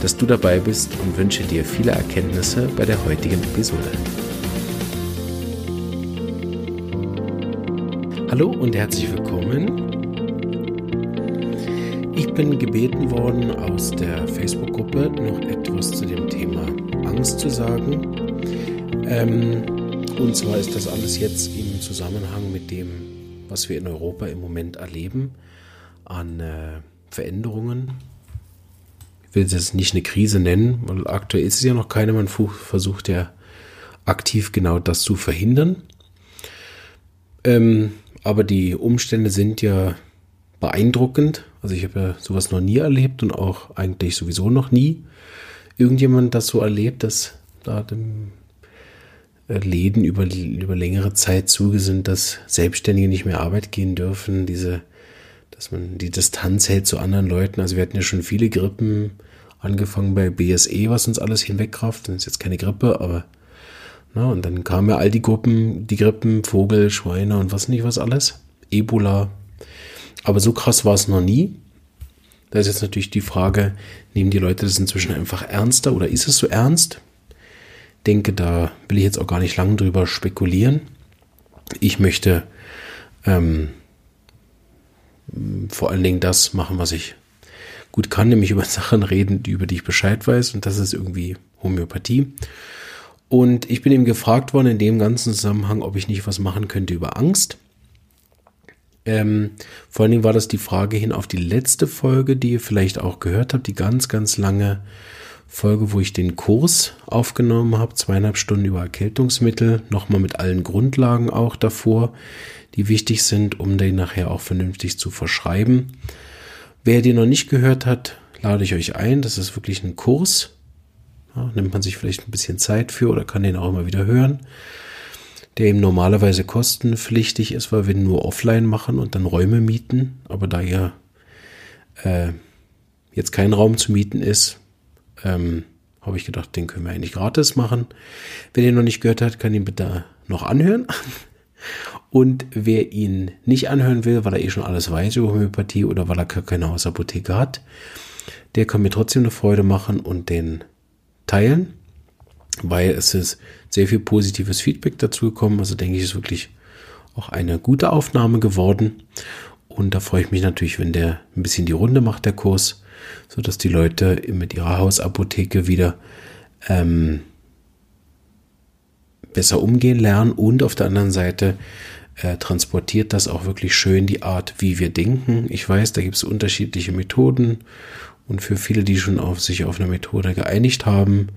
dass du dabei bist und wünsche dir viele Erkenntnisse bei der heutigen Episode. Hallo und herzlich willkommen. Ich bin gebeten worden, aus der Facebook-Gruppe noch etwas zu dem Thema Angst zu sagen. Ähm, und zwar ist das alles jetzt im Zusammenhang mit dem, was wir in Europa im Moment erleben, an äh, Veränderungen will es nicht eine Krise nennen, weil aktuell ist es ja noch keine. Man versucht ja aktiv genau das zu verhindern. Ähm, aber die Umstände sind ja beeindruckend. Also ich habe ja sowas noch nie erlebt und auch eigentlich sowieso noch nie irgendjemand das so erlebt, dass da dem äh, Läden über, über längere Zeit zuge sind, dass Selbstständige nicht mehr Arbeit gehen dürfen, diese dass man die Distanz hält zu anderen Leuten. Also wir hatten ja schon viele Grippen, angefangen bei BSE, was uns alles hinwegkraft. Das ist jetzt keine Grippe, aber na, und dann kamen ja all die Gruppen, die Grippen, Vogel, Schweine und was nicht was alles. Ebola. Aber so krass war es noch nie. Da ist jetzt natürlich die Frage, nehmen die Leute das inzwischen einfach ernster oder ist es so ernst? Denke, da will ich jetzt auch gar nicht lange drüber spekulieren. Ich möchte ähm, vor allen Dingen das machen, was ich gut kann, nämlich über Sachen reden, über die ich Bescheid weiß. Und das ist irgendwie Homöopathie. Und ich bin eben gefragt worden in dem ganzen Zusammenhang, ob ich nicht was machen könnte über Angst. Ähm, vor allen Dingen war das die Frage hin auf die letzte Folge, die ihr vielleicht auch gehört habt, die ganz, ganz lange Folge, wo ich den Kurs aufgenommen habe, zweieinhalb Stunden über Erkältungsmittel, nochmal mit allen Grundlagen auch davor, die wichtig sind, um den nachher auch vernünftig zu verschreiben. Wer den noch nicht gehört hat, lade ich euch ein. Das ist wirklich ein Kurs. Ja, nimmt man sich vielleicht ein bisschen Zeit für oder kann den auch immer wieder hören. Der eben normalerweise kostenpflichtig ist, weil wir nur offline machen und dann Räume mieten. Aber da ja äh, jetzt kein Raum zu mieten ist, ähm, habe ich gedacht, den können wir eigentlich gratis machen. Wer den noch nicht gehört hat, kann ihn bitte noch anhören. Und wer ihn nicht anhören will, weil er eh schon alles weiß über Homöopathie oder weil er keine Hausapotheke hat, der kann mir trotzdem eine Freude machen und den teilen, weil es ist sehr viel positives Feedback dazu gekommen. Also denke ich, ist wirklich auch eine gute Aufnahme geworden. Und da freue ich mich natürlich, wenn der ein bisschen die Runde macht, der Kurs, so dass die Leute mit ihrer Hausapotheke wieder ähm, besser umgehen lernen und auf der anderen Seite äh, transportiert das auch wirklich schön die Art, wie wir denken. Ich weiß, da gibt es unterschiedliche Methoden und für viele, die schon auf sich auf eine Methode geeinigt haben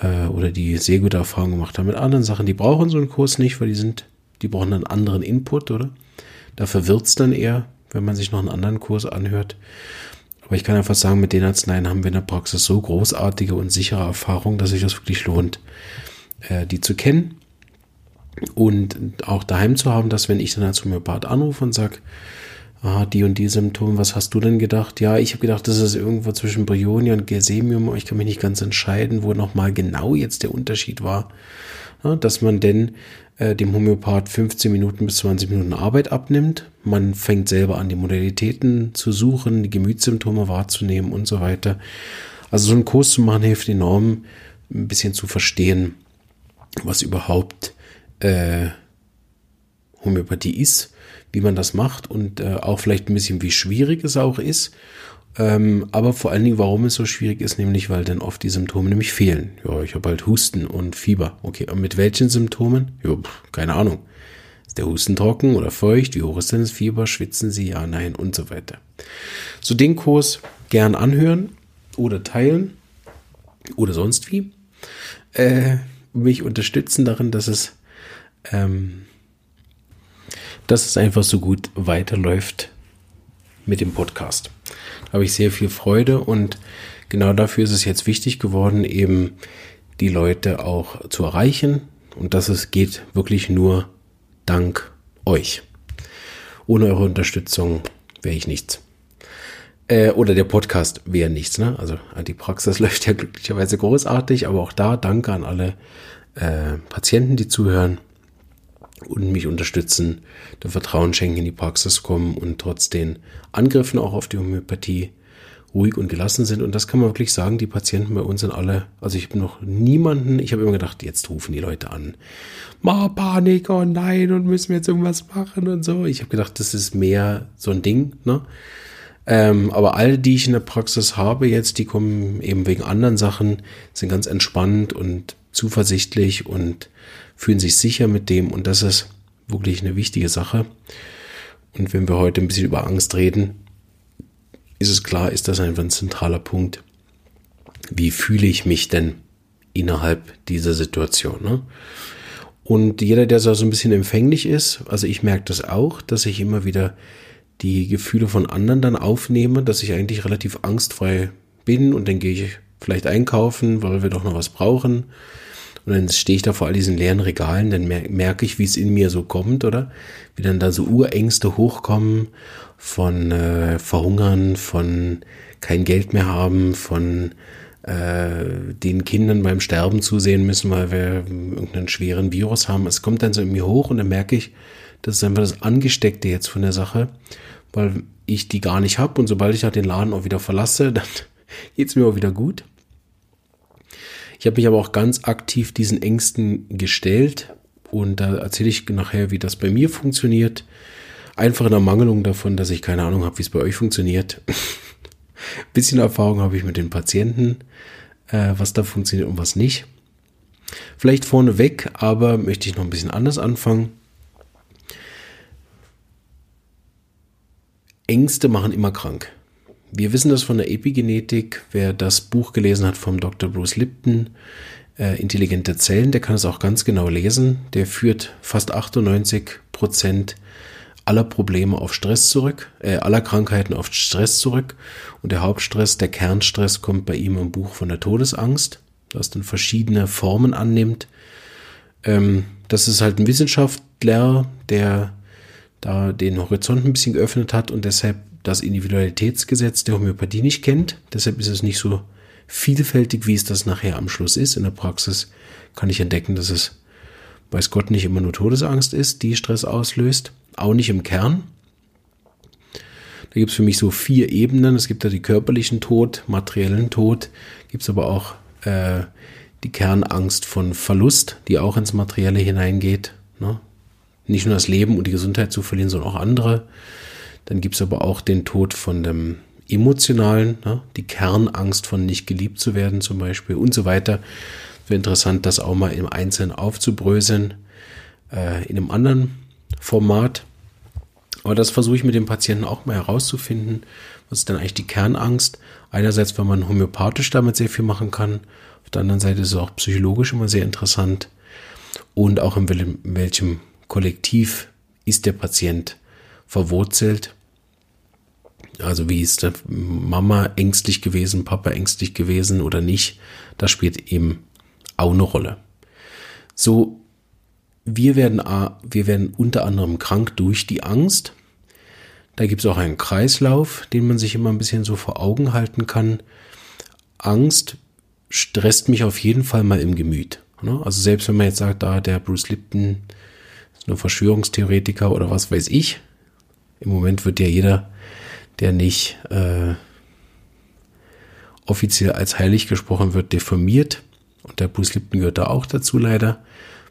äh, oder die sehr gute Erfahrungen gemacht haben mit anderen Sachen, die brauchen so einen Kurs nicht, weil die sind, die brauchen einen anderen Input, oder? Da verwirrt es dann eher, wenn man sich noch einen anderen Kurs anhört. Aber ich kann einfach sagen, mit den Arzneien haben wir in der Praxis so großartige und sichere Erfahrungen, dass sich das wirklich lohnt, äh, die zu kennen und auch daheim zu haben, dass wenn ich dann als Homöopath anrufe und sage, ah, die und die Symptome, was hast du denn gedacht? Ja, ich habe gedacht, das ist irgendwo zwischen Bryonia und Gersemium, aber ich kann mich nicht ganz entscheiden, wo nochmal genau jetzt der Unterschied war. Ja, dass man denn äh, dem Homöopath 15 Minuten bis 20 Minuten Arbeit abnimmt. Man fängt selber an, die Modalitäten zu suchen, die Gemütssymptome wahrzunehmen und so weiter. Also so einen Kurs zu machen hilft enorm, ein bisschen zu verstehen, was überhaupt äh, Homöopathie ist, wie man das macht und äh, auch vielleicht ein bisschen, wie schwierig es auch ist. Ähm, aber vor allen Dingen, warum es so schwierig ist, nämlich weil dann oft die Symptome nämlich fehlen. Ja, ich habe halt Husten und Fieber. Okay, und mit welchen Symptomen? Ja, keine Ahnung. Ist der Husten trocken oder feucht? Wie hoch ist denn das Fieber? Schwitzen Sie? Ja, nein und so weiter. So den Kurs gern anhören oder teilen oder sonst wie. Äh, mich unterstützen darin, dass es ähm, dass es einfach so gut weiterläuft mit dem Podcast. Habe ich sehr viel Freude und genau dafür ist es jetzt wichtig geworden, eben die Leute auch zu erreichen. Und das ist, geht wirklich nur dank euch. Ohne eure Unterstützung wäre ich nichts. Äh, oder der Podcast wäre nichts. Ne? Also die Praxis läuft ja glücklicherweise großartig, aber auch da danke an alle äh, Patienten, die zuhören und mich unterstützen, der Vertrauen schenken, in die Praxis kommen und trotz den Angriffen auch auf die Homöopathie ruhig und gelassen sind. Und das kann man wirklich sagen, die Patienten bei uns sind alle, also ich habe noch niemanden, ich habe immer gedacht, jetzt rufen die Leute an. Ma Panik, oh nein, und müssen wir jetzt irgendwas machen und so. Ich habe gedacht, das ist mehr so ein Ding, ne? Ähm, aber alle, die ich in der Praxis habe jetzt, die kommen eben wegen anderen Sachen, sind ganz entspannt und zuversichtlich und fühlen sich sicher mit dem. Und das ist wirklich eine wichtige Sache. Und wenn wir heute ein bisschen über Angst reden, ist es klar, ist das einfach ein zentraler Punkt. Wie fühle ich mich denn innerhalb dieser Situation? Ne? Und jeder, der so ein bisschen empfänglich ist, also ich merke das auch, dass ich immer wieder die Gefühle von anderen dann aufnehme, dass ich eigentlich relativ angstfrei bin und dann gehe ich vielleicht einkaufen, weil wir doch noch was brauchen. Und dann stehe ich da vor all diesen leeren Regalen, dann merke ich, wie es in mir so kommt, oder? Wie dann da so Urängste hochkommen von äh, Verhungern, von kein Geld mehr haben, von äh, den Kindern beim Sterben zusehen müssen, weil wir irgendeinen schweren Virus haben. Es kommt dann so in mir hoch und dann merke ich, das ist einfach das Angesteckte jetzt von der Sache, weil ich die gar nicht habe und sobald ich halt den Laden auch wieder verlasse, dann geht's mir auch wieder gut. Ich habe mich aber auch ganz aktiv diesen Ängsten gestellt und da erzähle ich nachher, wie das bei mir funktioniert. Einfach in der Mangelung davon, dass ich keine Ahnung habe, wie es bei euch funktioniert. bisschen Erfahrung habe ich mit den Patienten, äh, was da funktioniert und was nicht. Vielleicht vorneweg, aber möchte ich noch ein bisschen anders anfangen. Ängste machen immer krank. Wir wissen das von der Epigenetik. Wer das Buch gelesen hat vom Dr. Bruce Lipton, äh, Intelligente Zellen, der kann es auch ganz genau lesen. Der führt fast 98 Prozent aller Probleme auf Stress zurück, äh, aller Krankheiten auf Stress zurück. Und der Hauptstress, der Kernstress, kommt bei ihm im Buch von der Todesangst, das dann verschiedene Formen annimmt. Ähm, das ist halt ein Wissenschaftler, der da den Horizont ein bisschen geöffnet hat und deshalb das Individualitätsgesetz der Homöopathie nicht kennt. Deshalb ist es nicht so vielfältig, wie es das nachher am Schluss ist. In der Praxis kann ich entdecken, dass es, weiß Gott, nicht immer nur Todesangst ist, die Stress auslöst auch nicht im Kern. Da gibt es für mich so vier Ebenen. Es gibt da die körperlichen Tod, materiellen Tod, gibt es aber auch äh, die Kernangst von Verlust, die auch ins Materielle hineingeht. Ne? Nicht nur das Leben und die Gesundheit zu verlieren, sondern auch andere. Dann gibt es aber auch den Tod von dem emotionalen, ne? die Kernangst von nicht geliebt zu werden zum Beispiel und so weiter. Wäre interessant, das auch mal im Einzelnen aufzubröseln. Äh, in einem anderen Format. Aber das versuche ich mit dem Patienten auch mal herauszufinden. Was ist denn eigentlich die Kernangst? Einerseits, weil man homöopathisch damit sehr viel machen kann. Auf der anderen Seite ist es auch psychologisch immer sehr interessant. Und auch in welchem Kollektiv ist der Patient verwurzelt. Also wie ist der Mama ängstlich gewesen, Papa ängstlich gewesen oder nicht? Das spielt eben auch eine Rolle. So wir werden, wir werden unter anderem krank durch die Angst. Da gibt es auch einen Kreislauf, den man sich immer ein bisschen so vor Augen halten kann. Angst stresst mich auf jeden Fall mal im Gemüt. Ne? Also selbst wenn man jetzt sagt, da der Bruce Lipton ist nur Verschwörungstheoretiker oder was weiß ich. Im Moment wird ja jeder, der nicht äh, offiziell als heilig gesprochen wird, deformiert. Und der Bruce Lipton gehört da auch dazu leider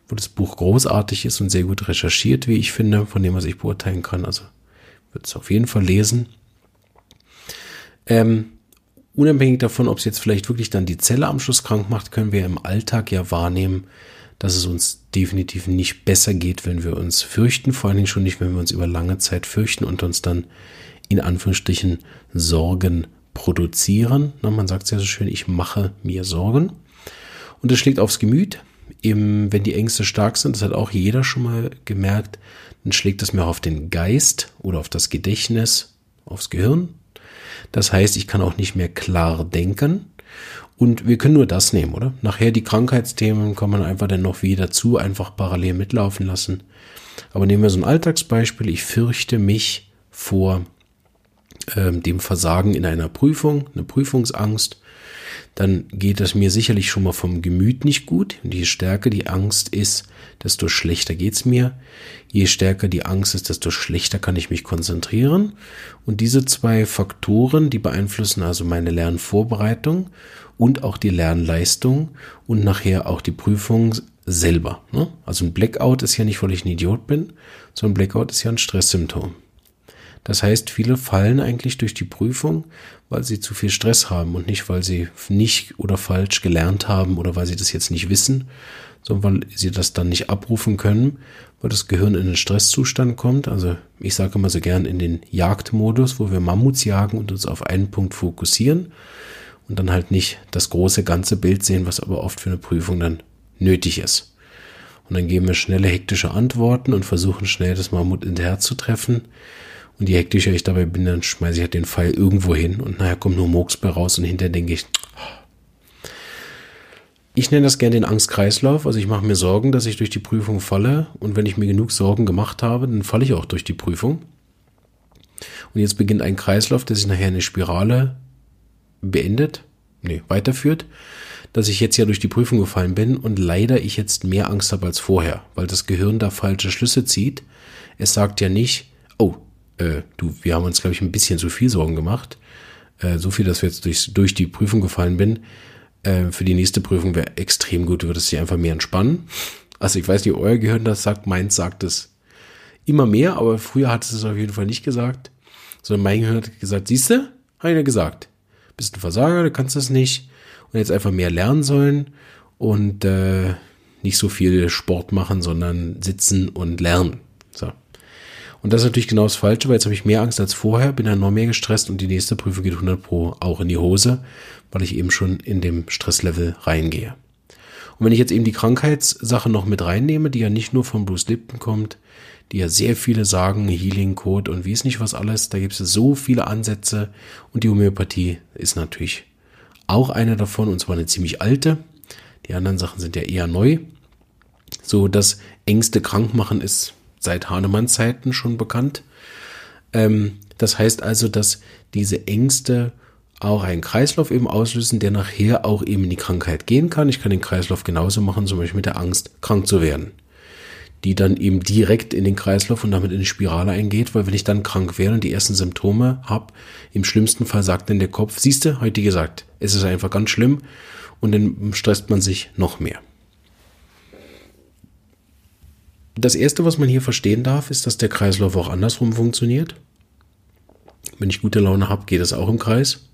wo das Buch großartig ist und sehr gut recherchiert, wie ich finde, von dem was ich beurteilen kann. Also würde es auf jeden Fall lesen. Ähm, unabhängig davon, ob es jetzt vielleicht wirklich dann die Zelle am Schluss krank macht, können wir im Alltag ja wahrnehmen, dass es uns definitiv nicht besser geht, wenn wir uns fürchten, vor allen Dingen schon nicht, wenn wir uns über lange Zeit fürchten und uns dann in Anführungsstrichen Sorgen produzieren. Na, man sagt ja so schön, ich mache mir Sorgen. Und das schlägt aufs Gemüt, eben, wenn die Ängste stark sind, das hat auch jeder schon mal gemerkt, dann schlägt das mehr auf den Geist oder auf das Gedächtnis, aufs Gehirn. Das heißt, ich kann auch nicht mehr klar denken. Und wir können nur das nehmen, oder? Nachher die Krankheitsthemen kann man einfach dann noch wie dazu einfach parallel mitlaufen lassen. Aber nehmen wir so ein Alltagsbeispiel. Ich fürchte mich vor ähm, dem Versagen in einer Prüfung, eine Prüfungsangst. Dann geht es mir sicherlich schon mal vom Gemüt nicht gut. Und je stärker die Angst ist, desto schlechter geht's mir. Je stärker die Angst ist, desto schlechter kann ich mich konzentrieren. Und diese zwei Faktoren, die beeinflussen also meine Lernvorbereitung und auch die Lernleistung und nachher auch die Prüfung selber. Ne? Also ein Blackout ist ja nicht, weil ich ein Idiot bin, sondern Blackout ist ja ein Stresssymptom. Das heißt, viele fallen eigentlich durch die Prüfung, weil sie zu viel Stress haben und nicht, weil sie nicht oder falsch gelernt haben oder weil sie das jetzt nicht wissen, sondern weil sie das dann nicht abrufen können, weil das Gehirn in den Stresszustand kommt. Also ich sage immer so gern in den Jagdmodus, wo wir Mammuts jagen und uns auf einen Punkt fokussieren und dann halt nicht das große ganze Bild sehen, was aber oft für eine Prüfung dann nötig ist. Und dann geben wir schnelle, hektische Antworten und versuchen schnell das Mammut in der Herz zu treffen. Und je hektischer ich dabei bin, dann schmeiße ich halt den Pfeil irgendwo hin und nachher kommt nur Murks bei raus und hinterher denke ich, ich nenne das gerne den Angstkreislauf. Also ich mache mir Sorgen, dass ich durch die Prüfung falle. Und wenn ich mir genug Sorgen gemacht habe, dann falle ich auch durch die Prüfung. Und jetzt beginnt ein Kreislauf, der sich nachher eine Spirale beendet, nee, weiterführt, dass ich jetzt ja durch die Prüfung gefallen bin und leider ich jetzt mehr Angst habe als vorher, weil das Gehirn da falsche Schlüsse zieht. Es sagt ja nicht, äh, du, wir haben uns, glaube ich, ein bisschen zu viel Sorgen gemacht. Äh, so viel, dass wir jetzt durch, durch die Prüfung gefallen bin. Äh, für die nächste Prüfung wäre extrem gut, du würdest dich einfach mehr entspannen. Also ich weiß nicht, euer Gehirn das sagt, meins sagt es immer mehr, aber früher hat es es auf jeden Fall nicht gesagt. Sondern mein Gehirn hat gesagt, siehste, habe ich ja gesagt bist ein Versager, du kannst das nicht und jetzt einfach mehr lernen sollen und äh, nicht so viel Sport machen, sondern sitzen und lernen. So. Und das ist natürlich genau das Falsche, weil jetzt habe ich mehr Angst als vorher, bin dann noch mehr gestresst und die nächste Prüfung geht 100 Pro auch in die Hose, weil ich eben schon in dem Stresslevel reingehe. Und wenn ich jetzt eben die Krankheitssache noch mit reinnehme, die ja nicht nur von Bruce Lipton kommt, die ja sehr viele sagen, Healing Code und wie es nicht was alles, da gibt es so viele Ansätze und die Homöopathie ist natürlich auch eine davon und zwar eine ziemlich alte. Die anderen Sachen sind ja eher neu. So, das Ängste krank machen ist seit Hahnemanns Zeiten schon bekannt. Ähm, das heißt also, dass diese Ängste auch einen Kreislauf eben auslösen, der nachher auch eben in die Krankheit gehen kann. Ich kann den Kreislauf genauso machen, zum Beispiel mit der Angst, krank zu werden die dann eben direkt in den Kreislauf und damit in die Spirale eingeht, weil wenn ich dann krank werde und die ersten Symptome habe, im schlimmsten Fall sagt dann der Kopf, siehste, heute gesagt, es ist einfach ganz schlimm und dann stresst man sich noch mehr. Das erste, was man hier verstehen darf, ist, dass der Kreislauf auch andersrum funktioniert. Wenn ich gute Laune habe, geht es auch im Kreis.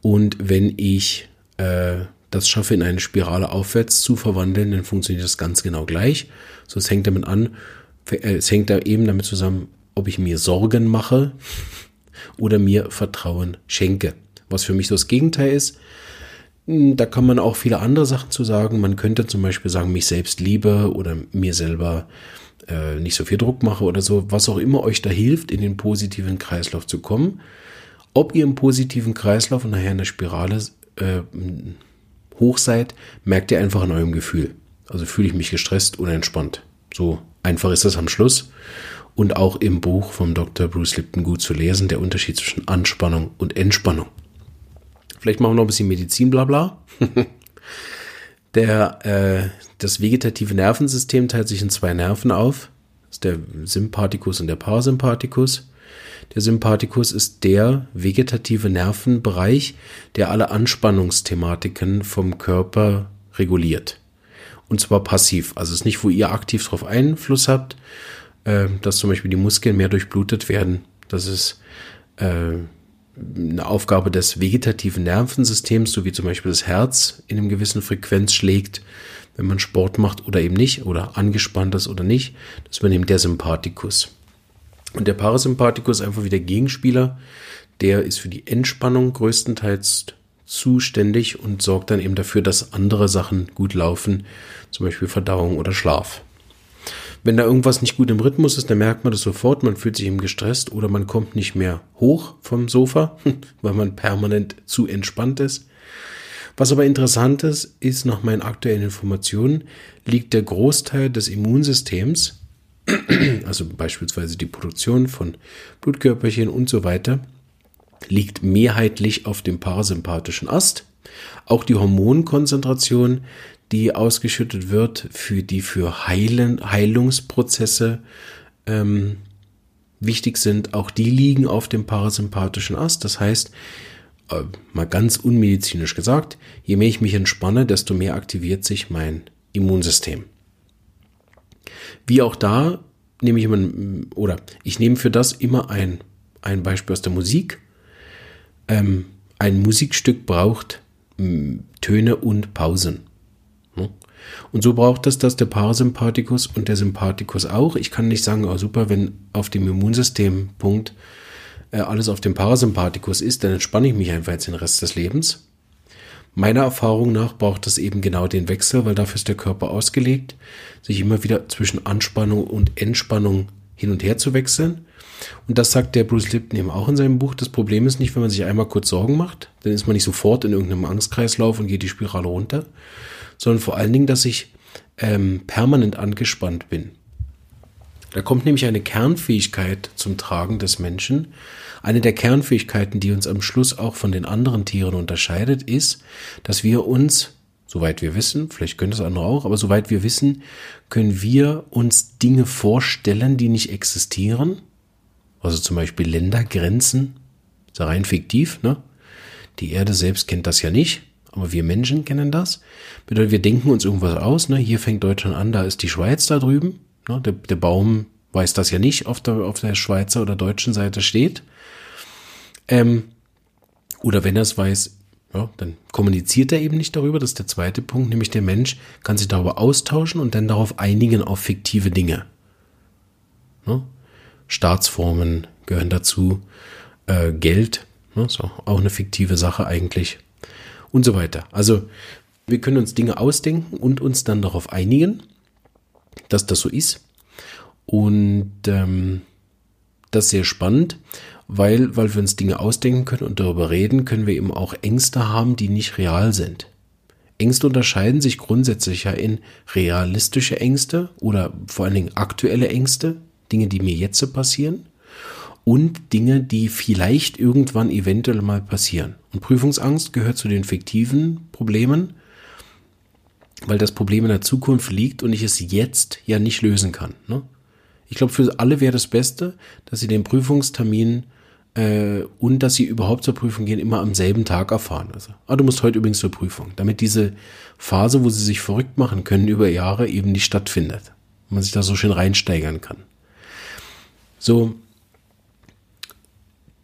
Und wenn ich äh, das schaffe, in eine Spirale aufwärts zu verwandeln, dann funktioniert das ganz genau gleich. So, es hängt damit an, äh, es hängt da eben damit zusammen, ob ich mir Sorgen mache oder mir Vertrauen schenke. Was für mich so das Gegenteil ist, da kann man auch viele andere Sachen zu sagen. Man könnte zum Beispiel sagen, mich selbst liebe oder mir selber äh, nicht so viel Druck mache oder so, was auch immer euch da hilft, in den positiven Kreislauf zu kommen. Ob ihr im positiven Kreislauf und nachher in der Spirale äh, hoch seid, merkt ihr einfach an eurem Gefühl. Also fühle ich mich gestresst oder entspannt. So einfach ist das am Schluss. Und auch im Buch vom Dr. Bruce Lipton gut zu lesen, der Unterschied zwischen Anspannung und Entspannung. Vielleicht machen wir noch ein bisschen Medizin, bla bla. der, äh, das vegetative Nervensystem teilt sich in zwei Nerven auf. Das ist der Sympathikus und der Parasympathikus. Der Sympathikus ist der vegetative Nervenbereich, der alle Anspannungsthematiken vom Körper reguliert. Und zwar passiv. Also es ist nicht, wo ihr aktiv darauf Einfluss habt, äh, dass zum Beispiel die Muskeln mehr durchblutet werden. Das ist äh, eine Aufgabe des vegetativen Nervensystems, so wie zum Beispiel das Herz in einem gewissen Frequenz schlägt, wenn man Sport macht oder eben nicht, oder angespannt ist oder nicht. Das übernimmt der Sympathikus. Und der Parasympathikus ist einfach wie der Gegenspieler. Der ist für die Entspannung größtenteils zuständig und sorgt dann eben dafür, dass andere Sachen gut laufen, zum Beispiel Verdauung oder Schlaf. Wenn da irgendwas nicht gut im Rhythmus ist, dann merkt man das sofort, man fühlt sich eben gestresst oder man kommt nicht mehr hoch vom Sofa, weil man permanent zu entspannt ist. Was aber interessant ist, ist nach meinen aktuellen Informationen, liegt der Großteil des Immunsystems, also beispielsweise die Produktion von Blutkörperchen und so weiter, liegt mehrheitlich auf dem parasympathischen Ast. Auch die Hormonkonzentration, die ausgeschüttet wird, für die für Heilen, Heilungsprozesse ähm, wichtig sind, auch die liegen auf dem parasympathischen Ast. Das heißt, äh, mal ganz unmedizinisch gesagt, je mehr ich mich entspanne, desto mehr aktiviert sich mein Immunsystem. Wie auch da nehme ich immer, oder ich nehme für das immer ein, ein Beispiel aus der Musik. Ähm, ein Musikstück braucht Töne und Pausen. Und so braucht es das der Parasympathikus und der Sympathikus auch. Ich kann nicht sagen, oh super, wenn auf dem Immunsystempunkt äh, alles auf dem Parasympathikus ist, dann entspanne ich mich einfach jetzt den Rest des Lebens. Meiner Erfahrung nach braucht es eben genau den Wechsel, weil dafür ist der Körper ausgelegt, sich immer wieder zwischen Anspannung und Entspannung hin und her zu wechseln. Und das sagt der Bruce Lipton eben auch in seinem Buch. Das Problem ist nicht, wenn man sich einmal kurz Sorgen macht, dann ist man nicht sofort in irgendeinem Angstkreislauf und geht die Spirale runter, sondern vor allen Dingen, dass ich ähm, permanent angespannt bin. Da kommt nämlich eine Kernfähigkeit zum Tragen des Menschen. Eine der Kernfähigkeiten, die uns am Schluss auch von den anderen Tieren unterscheidet, ist, dass wir uns, soweit wir wissen, vielleicht können das andere auch, aber soweit wir wissen, können wir uns Dinge vorstellen, die nicht existieren. Also zum Beispiel Ländergrenzen. Ist ja rein fiktiv, ne? Die Erde selbst kennt das ja nicht. Aber wir Menschen kennen das. Bedeutet, wir denken uns irgendwas aus. Ne? Hier fängt Deutschland an, da ist die Schweiz da drüben. Ne? Der, der Baum weiß das ja nicht, auf der, auf der Schweizer oder deutschen Seite steht. Ähm, oder wenn er es weiß, ja, dann kommuniziert er eben nicht darüber. Das ist der zweite Punkt, nämlich der Mensch kann sich darüber austauschen und dann darauf einigen auf fiktive Dinge. Ne? Staatsformen gehören dazu, äh, Geld, ne? so, auch eine fiktive Sache eigentlich und so weiter. Also wir können uns Dinge ausdenken und uns dann darauf einigen, dass das so ist. Und ähm, das ist sehr spannend, weil, weil wir uns Dinge ausdenken können und darüber reden, können wir eben auch Ängste haben, die nicht real sind. Ängste unterscheiden sich grundsätzlich ja in realistische Ängste oder vor allen Dingen aktuelle Ängste, Dinge, die mir jetzt so passieren und Dinge, die vielleicht irgendwann eventuell mal passieren. Und Prüfungsangst gehört zu den fiktiven Problemen, weil das Problem in der Zukunft liegt und ich es jetzt ja nicht lösen kann. Ne? Ich glaube, für alle wäre das Beste, dass sie den Prüfungstermin äh, und dass sie überhaupt zur Prüfung gehen, immer am selben Tag erfahren. Also, ah, du musst heute übrigens zur Prüfung, damit diese Phase, wo sie sich verrückt machen können über Jahre, eben nicht stattfindet. Man sich da so schön reinsteigern kann. So,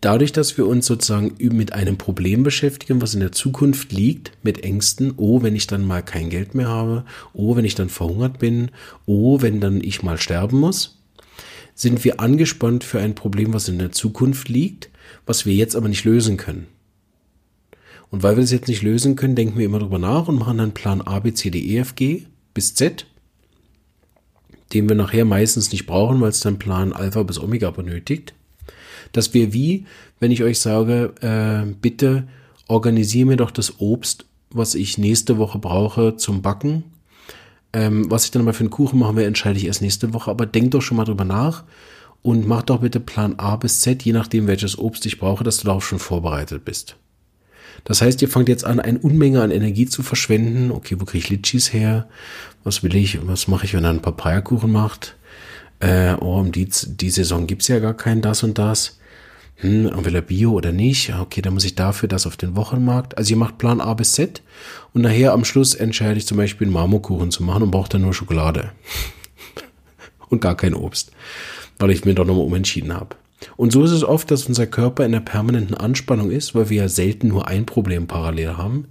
dadurch, dass wir uns sozusagen mit einem Problem beschäftigen, was in der Zukunft liegt, mit Ängsten, oh, wenn ich dann mal kein Geld mehr habe, oh, wenn ich dann verhungert bin, oh, wenn dann ich mal sterben muss, sind wir angespannt für ein Problem, was in der Zukunft liegt, was wir jetzt aber nicht lösen können. Und weil wir es jetzt nicht lösen können, denken wir immer drüber nach und machen dann Plan A, B, C, D, E, F, G bis Z, den wir nachher meistens nicht brauchen, weil es dann Plan Alpha bis Omega benötigt dass wir wie, wenn ich euch sage, äh, bitte organisiere mir doch das Obst, was ich nächste Woche brauche zum Backen. Ähm, was ich dann mal für einen Kuchen machen will, entscheide ich erst nächste Woche. Aber denk doch schon mal drüber nach und mach doch bitte Plan A bis Z, je nachdem, welches Obst ich brauche, dass du darauf schon vorbereitet bist. Das heißt, ihr fangt jetzt an, eine Unmenge an Energie zu verschwenden. Okay, wo kriege ich Litchis her? Was will ich? Was mache ich, wenn er einen Papayakuchen macht? Äh, oh, um die, die Saison gibt's ja gar kein das und das hm, will er Bio oder nicht? Okay, dann muss ich dafür das auf den Wochenmarkt. Also ihr macht Plan A bis Z und nachher am Schluss entscheide ich zum Beispiel einen Marmorkuchen zu machen und brauche dann nur Schokolade. und gar kein Obst, weil ich mir doch nochmal umentschieden habe. Und so ist es oft, dass unser Körper in der permanenten Anspannung ist, weil wir ja selten nur ein Problem parallel haben.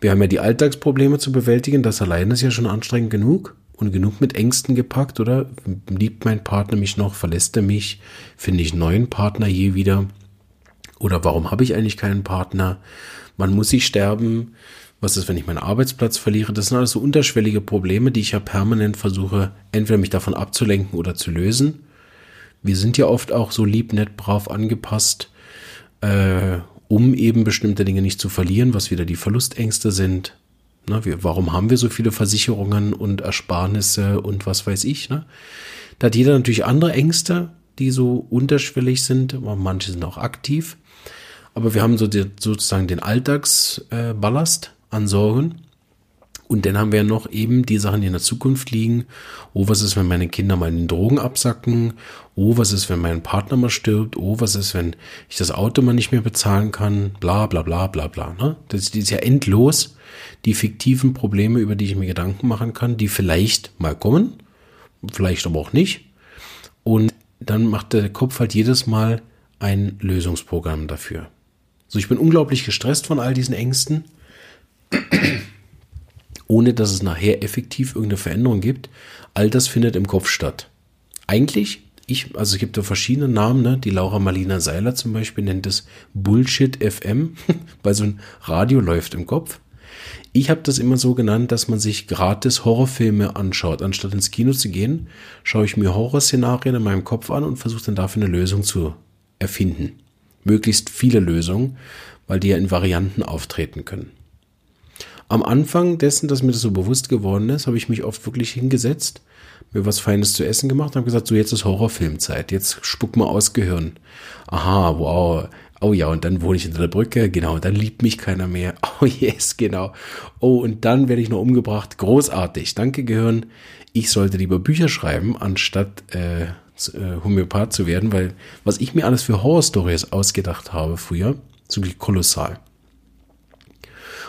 Wir haben ja die Alltagsprobleme zu bewältigen, das allein ist ja schon anstrengend genug und genug mit Ängsten gepackt, oder? Liebt mein Partner mich noch? Verlässt er mich? Finde ich einen neuen Partner je wieder? Oder warum habe ich eigentlich keinen Partner? Wann muss ich sterben? Was ist, wenn ich meinen Arbeitsplatz verliere? Das sind alles so unterschwellige Probleme, die ich ja permanent versuche, entweder mich davon abzulenken oder zu lösen. Wir sind ja oft auch so lieb, nett, brav angepasst äh, um eben bestimmte Dinge nicht zu verlieren, was wieder die Verlustängste sind. Na, wir, warum haben wir so viele Versicherungen und Ersparnisse und was weiß ich? Ne? Da hat jeder natürlich andere Ängste, die so unterschwellig sind, manche sind auch aktiv. Aber wir haben so die, sozusagen den Alltagsballast äh, an Sorgen. Und dann haben wir noch eben die Sachen, die in der Zukunft liegen. Oh, was ist, wenn meine Kinder mal in den Drogen absacken? Oh, was ist, wenn mein Partner mal stirbt? Oh, was ist, wenn ich das Auto mal nicht mehr bezahlen kann? Bla, bla, bla, bla, bla. Ne? Das, das ist ja endlos. Die fiktiven Probleme, über die ich mir Gedanken machen kann, die vielleicht mal kommen, vielleicht aber auch nicht. Und dann macht der Kopf halt jedes Mal ein Lösungsprogramm dafür. So, ich bin unglaublich gestresst von all diesen Ängsten ohne dass es nachher effektiv irgendeine Veränderung gibt. All das findet im Kopf statt. Eigentlich, ich, also es gibt da verschiedene Namen, ne? Die Laura Marlina Seiler zum Beispiel nennt es Bullshit FM, weil so ein Radio läuft im Kopf. Ich habe das immer so genannt, dass man sich gratis Horrorfilme anschaut. Anstatt ins Kino zu gehen, schaue ich mir Horrorszenarien in meinem Kopf an und versuche dann dafür eine Lösung zu erfinden. Möglichst viele Lösungen, weil die ja in Varianten auftreten können. Am Anfang dessen, dass mir das so bewusst geworden ist, habe ich mich oft wirklich hingesetzt, mir was Feines zu essen gemacht und habe gesagt, so jetzt ist Horrorfilmzeit, jetzt spuck mal aus Gehirn. Aha, wow. Oh ja, und dann wohne ich hinter der Brücke, genau, dann liebt mich keiner mehr. Oh yes, genau. Oh, und dann werde ich noch umgebracht. Großartig. Danke, Gehirn. Ich sollte lieber Bücher schreiben, anstatt äh, äh, Homöopath zu werden, weil was ich mir alles für Horrorstories ausgedacht habe früher, so kolossal.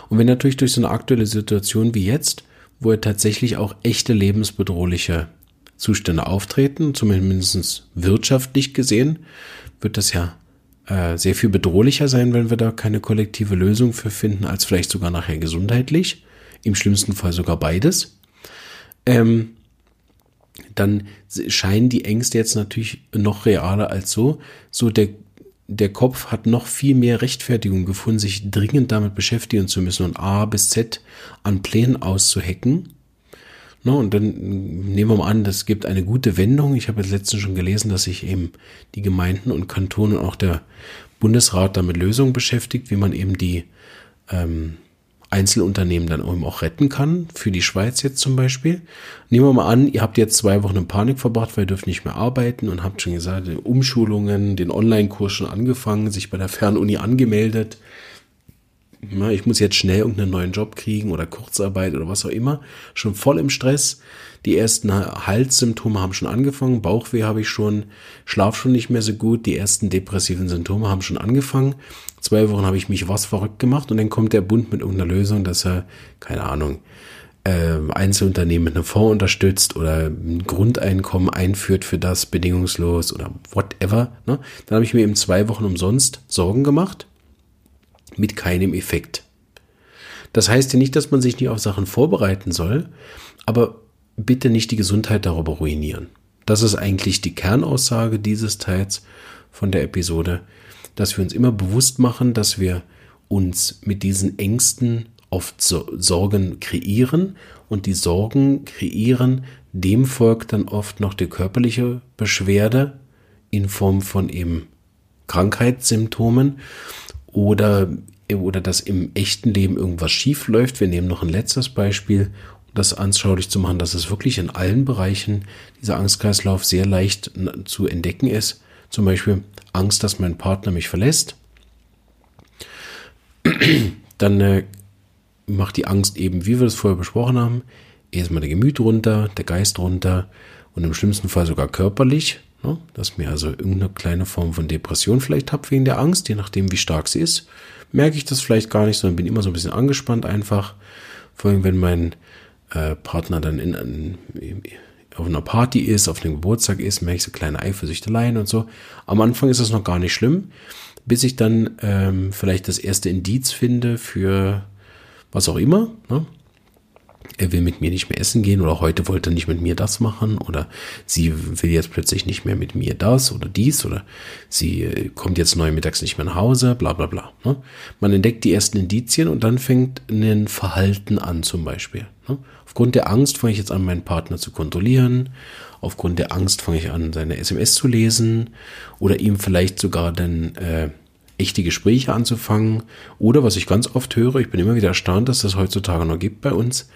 Und wenn natürlich durch so eine aktuelle Situation wie jetzt, wo ja tatsächlich auch echte lebensbedrohliche Zustände auftreten, zumindest wirtschaftlich gesehen, wird das ja äh, sehr viel bedrohlicher sein, wenn wir da keine kollektive Lösung für finden, als vielleicht sogar nachher gesundheitlich. Im schlimmsten Fall sogar beides. Ähm, dann scheinen die Ängste jetzt natürlich noch realer als so. So der der Kopf hat noch viel mehr Rechtfertigung gefunden, sich dringend damit beschäftigen zu müssen und A bis Z an Plänen auszuhacken. No, und dann nehmen wir mal an, das gibt eine gute Wendung. Ich habe jetzt letztens schon gelesen, dass sich eben die Gemeinden und Kantone und auch der Bundesrat damit Lösungen beschäftigt, wie man eben die ähm, Einzelunternehmen dann eben auch retten kann, für die Schweiz jetzt zum Beispiel. Nehmen wir mal an, ihr habt jetzt zwei Wochen in Panik verbracht, weil ihr dürft nicht mehr arbeiten und habt schon gesagt, Umschulungen, den Online-Kurs schon angefangen, sich bei der Fernuni angemeldet. Ich muss jetzt schnell irgendeinen neuen Job kriegen oder Kurzarbeit oder was auch immer. Schon voll im Stress. Die ersten Halssymptome haben schon angefangen. Bauchweh habe ich schon. Schlaf schon nicht mehr so gut. Die ersten depressiven Symptome haben schon angefangen zwei Wochen habe ich mich was verrückt gemacht und dann kommt der Bund mit irgendeiner Lösung, dass er, keine Ahnung, äh, Einzelunternehmen mit einem Fonds unterstützt oder ein Grundeinkommen einführt für das bedingungslos oder whatever. Ne? Dann habe ich mir eben zwei Wochen umsonst Sorgen gemacht mit keinem Effekt. Das heißt ja nicht, dass man sich nicht auf Sachen vorbereiten soll, aber bitte nicht die Gesundheit darüber ruinieren. Das ist eigentlich die Kernaussage dieses Teils von der Episode dass wir uns immer bewusst machen, dass wir uns mit diesen Ängsten oft Sorgen kreieren und die Sorgen kreieren, dem folgt dann oft noch die körperliche Beschwerde in Form von eben Krankheitssymptomen oder, oder dass im echten Leben irgendwas schief läuft. Wir nehmen noch ein letztes Beispiel, um das anschaulich zu machen, dass es wirklich in allen Bereichen dieser Angstkreislauf sehr leicht zu entdecken ist. Zum Beispiel Angst, dass mein Partner mich verlässt. Dann äh, macht die Angst eben, wie wir das vorher besprochen haben, erstmal der Gemüt runter, der Geist runter und im schlimmsten Fall sogar körperlich, ne? dass mir also irgendeine kleine Form von Depression vielleicht habe wegen der Angst, je nachdem wie stark sie ist, merke ich das vielleicht gar nicht, sondern bin immer so ein bisschen angespannt einfach. Vor allem, wenn mein äh, Partner dann in, in, auf einer Party ist, auf einem Geburtstag ist, merke ich so kleine Eifersüchteleien und so. Am Anfang ist das noch gar nicht schlimm, bis ich dann ähm, vielleicht das erste Indiz finde für was auch immer. Ne? Er will mit mir nicht mehr essen gehen oder heute wollte er nicht mit mir das machen oder sie will jetzt plötzlich nicht mehr mit mir das oder dies oder sie äh, kommt jetzt neu mittags nicht mehr nach Hause, bla bla bla. Ne? Man entdeckt die ersten Indizien und dann fängt ein Verhalten an zum Beispiel. Ne? Aufgrund der Angst fange ich jetzt an, meinen Partner zu kontrollieren. Aufgrund der Angst fange ich an, seine SMS zu lesen oder ihm vielleicht sogar dann äh, echte Gespräche anzufangen. Oder was ich ganz oft höre, ich bin immer wieder erstaunt, dass das heutzutage noch gibt bei uns.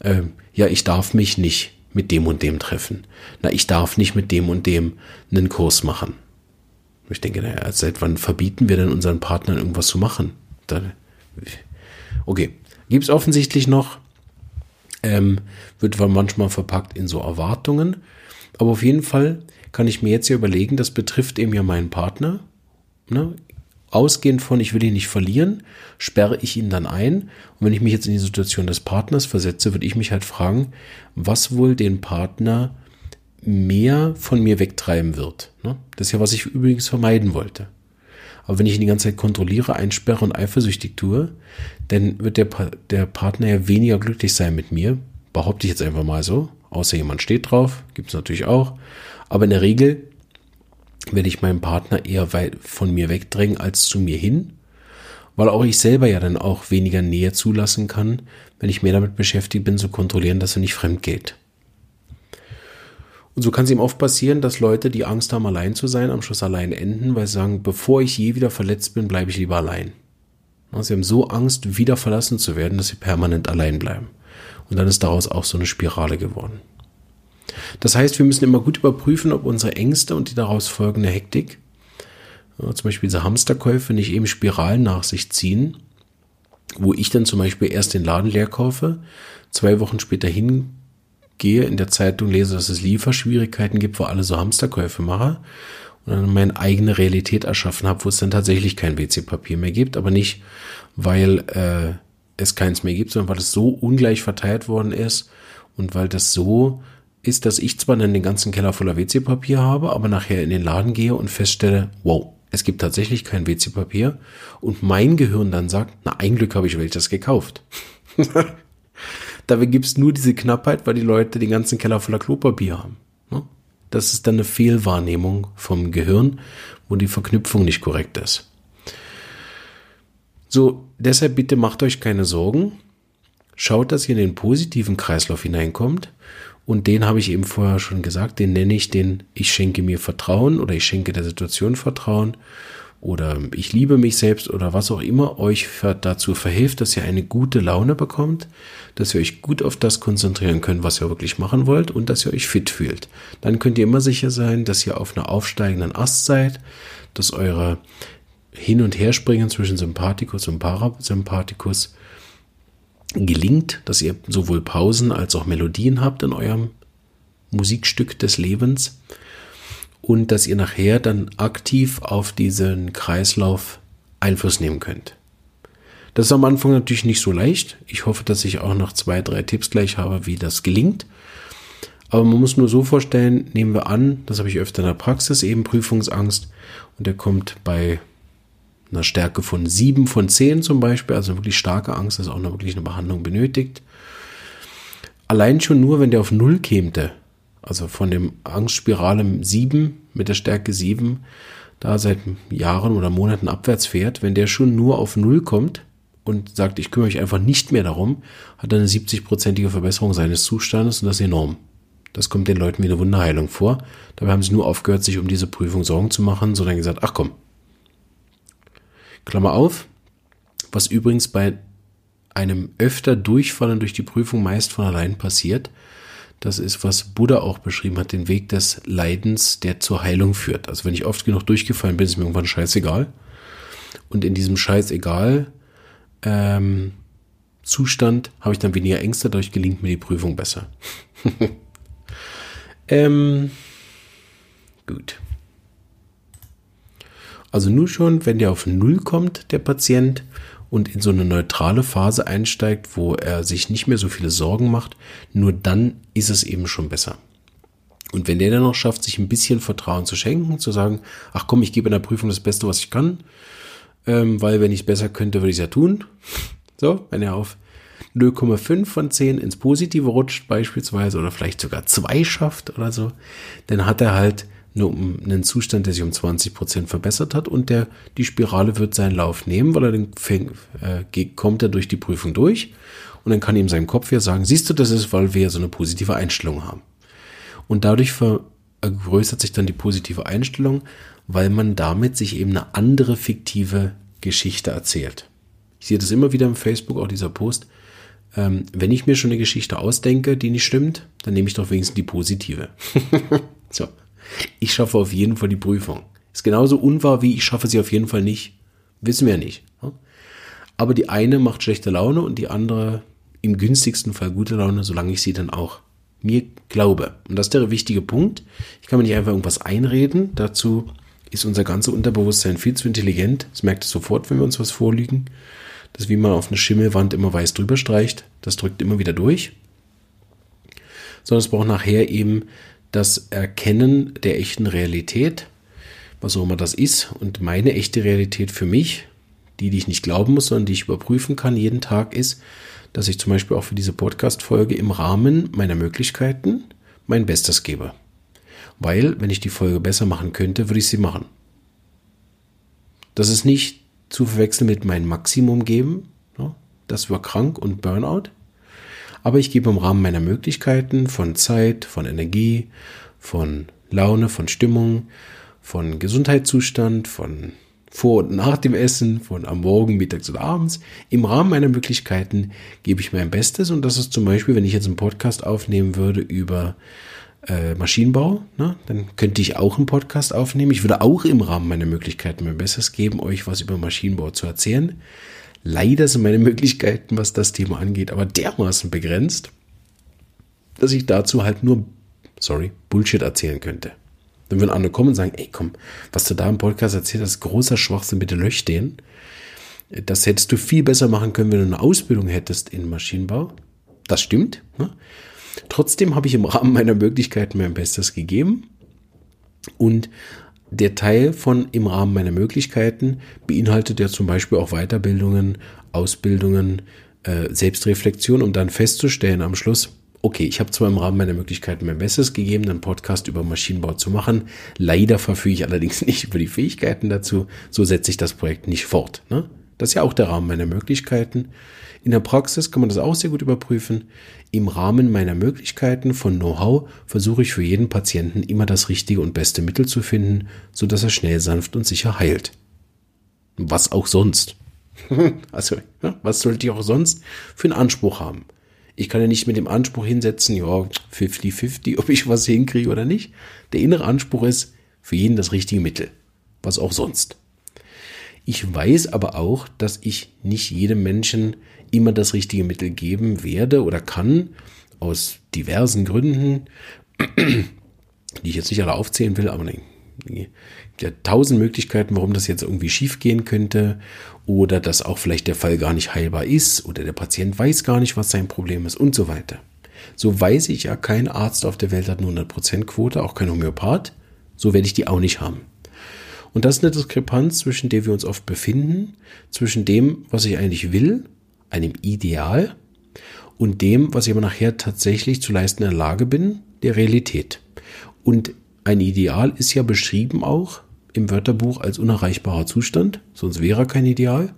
Äh, ja, ich darf mich nicht mit dem und dem treffen. Na, ich darf nicht mit dem und dem einen Kurs machen. Ich denke, naja, seit wann verbieten wir denn unseren Partnern irgendwas zu machen? Dann, okay, gibt es offensichtlich noch, ähm, wird manchmal verpackt in so Erwartungen. Aber auf jeden Fall kann ich mir jetzt ja überlegen, das betrifft eben ja meinen Partner. Ne? Ausgehend von, ich will ihn nicht verlieren, sperre ich ihn dann ein. Und wenn ich mich jetzt in die Situation des Partners versetze, würde ich mich halt fragen, was wohl den Partner mehr von mir wegtreiben wird. Ne? Das ist ja, was ich übrigens vermeiden wollte. Aber wenn ich ihn die ganze Zeit kontrolliere, einsperre und eifersüchtig tue, dann wird der, der Partner ja weniger glücklich sein mit mir. Behaupte ich jetzt einfach mal so. Außer jemand steht drauf, gibt es natürlich auch. Aber in der Regel werde ich meinen Partner eher weit von mir wegdrängen als zu mir hin, weil auch ich selber ja dann auch weniger Nähe zulassen kann, wenn ich mehr damit beschäftigt bin, zu kontrollieren, dass er nicht fremd geht. Und so kann es ihm oft passieren, dass Leute, die Angst haben, allein zu sein, am Schluss allein enden, weil sie sagen, bevor ich je wieder verletzt bin, bleibe ich lieber allein. Sie haben so Angst, wieder verlassen zu werden, dass sie permanent allein bleiben. Und dann ist daraus auch so eine Spirale geworden. Das heißt, wir müssen immer gut überprüfen, ob unsere Ängste und die daraus folgende Hektik, zum Beispiel diese Hamsterkäufe, nicht eben Spiralen nach sich ziehen, wo ich dann zum Beispiel erst den Laden leer kaufe, zwei Wochen später hingehe, in der Zeitung lese, dass es Lieferschwierigkeiten gibt, wo alle so Hamsterkäufe machen und dann meine eigene Realität erschaffen habe, wo es dann tatsächlich kein WC-Papier mehr gibt, aber nicht, weil äh, es keins mehr gibt, sondern weil es so ungleich verteilt worden ist und weil das so ist, dass ich zwar dann den ganzen Keller voller WC-Papier habe, aber nachher in den Laden gehe und feststelle, wow, es gibt tatsächlich kein WC-Papier und mein Gehirn dann sagt, na, ein Glück habe ich welches gekauft. Dabei gibt es nur diese Knappheit, weil die Leute den ganzen Keller voller Klopapier haben. Ne? Das ist dann eine Fehlwahrnehmung vom Gehirn, wo die Verknüpfung nicht korrekt ist. So, deshalb bitte macht euch keine Sorgen. Schaut, dass ihr in den positiven Kreislauf hineinkommt und den habe ich eben vorher schon gesagt, den nenne ich den, ich schenke mir Vertrauen oder ich schenke der Situation Vertrauen oder ich liebe mich selbst oder was auch immer euch dazu verhilft, dass ihr eine gute Laune bekommt, dass ihr euch gut auf das konzentrieren könnt, was ihr wirklich machen wollt und dass ihr euch fit fühlt. Dann könnt ihr immer sicher sein, dass ihr auf einer aufsteigenden Ast seid, dass eure Hin- und Herspringen zwischen Sympathikus und Parasympathikus gelingt, dass ihr sowohl Pausen als auch Melodien habt in eurem Musikstück des Lebens und dass ihr nachher dann aktiv auf diesen Kreislauf Einfluss nehmen könnt. Das ist am Anfang natürlich nicht so leicht. Ich hoffe, dass ich auch noch zwei, drei Tipps gleich habe, wie das gelingt. Aber man muss nur so vorstellen, nehmen wir an, das habe ich öfter in der Praxis, eben Prüfungsangst und der kommt bei einer Stärke von 7 von 10 zum Beispiel, also wirklich starke Angst, dass auch noch wirklich eine Behandlung benötigt. Allein schon nur, wenn der auf 0 kämte, also von dem Angstspirale 7 mit der Stärke 7, da seit Jahren oder Monaten abwärts fährt, wenn der schon nur auf 0 kommt und sagt, ich kümmere mich einfach nicht mehr darum, hat er eine 70-prozentige Verbesserung seines Zustandes und das ist enorm. Das kommt den Leuten wie eine Wunderheilung vor. Dabei haben sie nur aufgehört, sich um diese Prüfung Sorgen zu machen, sondern gesagt, ach komm, Klammer auf, was übrigens bei einem öfter Durchfallen durch die Prüfung meist von allein passiert. Das ist, was Buddha auch beschrieben hat, den Weg des Leidens, der zur Heilung führt. Also wenn ich oft genug durchgefallen bin, ist mir irgendwann scheißegal. Und in diesem scheißegal ähm, Zustand habe ich dann weniger Ängste, dadurch gelingt mir die Prüfung besser. ähm, gut. Also nur schon, wenn der auf Null kommt, der Patient, und in so eine neutrale Phase einsteigt, wo er sich nicht mehr so viele Sorgen macht, nur dann ist es eben schon besser. Und wenn der dann noch schafft, sich ein bisschen Vertrauen zu schenken, zu sagen, ach komm, ich gebe in der Prüfung das Beste, was ich kann, ähm, weil wenn ich es besser könnte, würde ich es ja tun. So, wenn er auf 0,5 von 10 ins Positive rutscht beispielsweise oder vielleicht sogar 2 schafft oder so, dann hat er halt nur um einen Zustand, der sich um 20 Prozent verbessert hat und der, die Spirale wird seinen Lauf nehmen, weil er den fäng, äh, kommt er durch die Prüfung durch und dann kann ihm sein Kopf ja sagen, siehst du, das ist, weil wir so eine positive Einstellung haben. Und dadurch vergrößert sich dann die positive Einstellung, weil man damit sich eben eine andere fiktive Geschichte erzählt. Ich sehe das immer wieder im Facebook, auch dieser Post. Ähm, wenn ich mir schon eine Geschichte ausdenke, die nicht stimmt, dann nehme ich doch wenigstens die positive. so. Ich schaffe auf jeden Fall die Prüfung. Ist genauso unwahr wie ich schaffe sie auf jeden Fall nicht. Wissen wir nicht. Aber die eine macht schlechte Laune und die andere im günstigsten Fall gute Laune, solange ich sie dann auch mir glaube. Und das ist der wichtige Punkt. Ich kann mir nicht einfach irgendwas einreden. Dazu ist unser ganzes Unterbewusstsein viel zu intelligent. Das merkt es sofort, wenn wir uns was vorlügen. Das wie man auf eine Schimmelwand immer weiß drüber streicht. Das drückt immer wieder durch. Sondern es braucht nachher eben das Erkennen der echten Realität, was auch immer das ist. Und meine echte Realität für mich, die, die ich nicht glauben muss, sondern die ich überprüfen kann jeden Tag, ist, dass ich zum Beispiel auch für diese Podcast-Folge im Rahmen meiner Möglichkeiten mein Bestes gebe. Weil, wenn ich die Folge besser machen könnte, würde ich sie machen. Das ist nicht zu verwechseln mit meinem Maximum geben. Das war krank und Burnout. Aber ich gebe im Rahmen meiner Möglichkeiten von Zeit, von Energie, von Laune, von Stimmung, von Gesundheitszustand, von vor und nach dem Essen, von am Morgen, mittags oder abends. Im Rahmen meiner Möglichkeiten gebe ich mein Bestes und das ist zum Beispiel, wenn ich jetzt einen Podcast aufnehmen würde über äh, Maschinenbau, ne, dann könnte ich auch einen Podcast aufnehmen. Ich würde auch im Rahmen meiner Möglichkeiten mein Bestes geben, euch was über Maschinenbau zu erzählen. Leider sind meine Möglichkeiten, was das Thema angeht, aber dermaßen begrenzt, dass ich dazu halt nur, sorry, Bullshit erzählen könnte. Dann würden andere kommen und sagen, ey komm, was du da im Podcast erzählt hast, großer Schwachsinn, bitte lösch den. Das hättest du viel besser machen können, wenn du eine Ausbildung hättest in Maschinenbau. Das stimmt. Ne? Trotzdem habe ich im Rahmen meiner Möglichkeiten mein Bestes gegeben. Und der Teil von im Rahmen meiner Möglichkeiten beinhaltet ja zum Beispiel auch Weiterbildungen, Ausbildungen, äh, Selbstreflexion, um dann festzustellen am Schluss, okay, ich habe zwar im Rahmen meiner Möglichkeiten mein Bestes gegeben, einen Podcast über Maschinenbau zu machen. Leider verfüge ich allerdings nicht über die Fähigkeiten dazu. So setze ich das Projekt nicht fort. Ne? Das ist ja auch der Rahmen meiner Möglichkeiten. In der Praxis kann man das auch sehr gut überprüfen. Im Rahmen meiner Möglichkeiten von Know-how versuche ich für jeden Patienten immer das richtige und beste Mittel zu finden, so dass er schnell, sanft und sicher heilt. Was auch sonst. also, was sollte ich auch sonst für einen Anspruch haben? Ich kann ja nicht mit dem Anspruch hinsetzen, ja, 50-50, ob ich was hinkriege oder nicht. Der innere Anspruch ist für jeden das richtige Mittel. Was auch sonst. Ich weiß aber auch, dass ich nicht jedem Menschen immer das richtige Mittel geben werde oder kann, aus diversen Gründen, die ich jetzt nicht alle aufzählen will, aber ja, tausend Möglichkeiten, warum das jetzt irgendwie schief gehen könnte oder dass auch vielleicht der Fall gar nicht heilbar ist oder der Patient weiß gar nicht, was sein Problem ist und so weiter. So weiß ich ja, kein Arzt auf der Welt hat eine 100% Quote, auch kein Homöopath. So werde ich die auch nicht haben. Und das ist eine Diskrepanz, zwischen der wir uns oft befinden, zwischen dem, was ich eigentlich will, einem Ideal, und dem, was ich aber nachher tatsächlich zu leisten in der Lage bin, der Realität. Und ein Ideal ist ja beschrieben auch im Wörterbuch als unerreichbarer Zustand, sonst wäre er kein Ideal.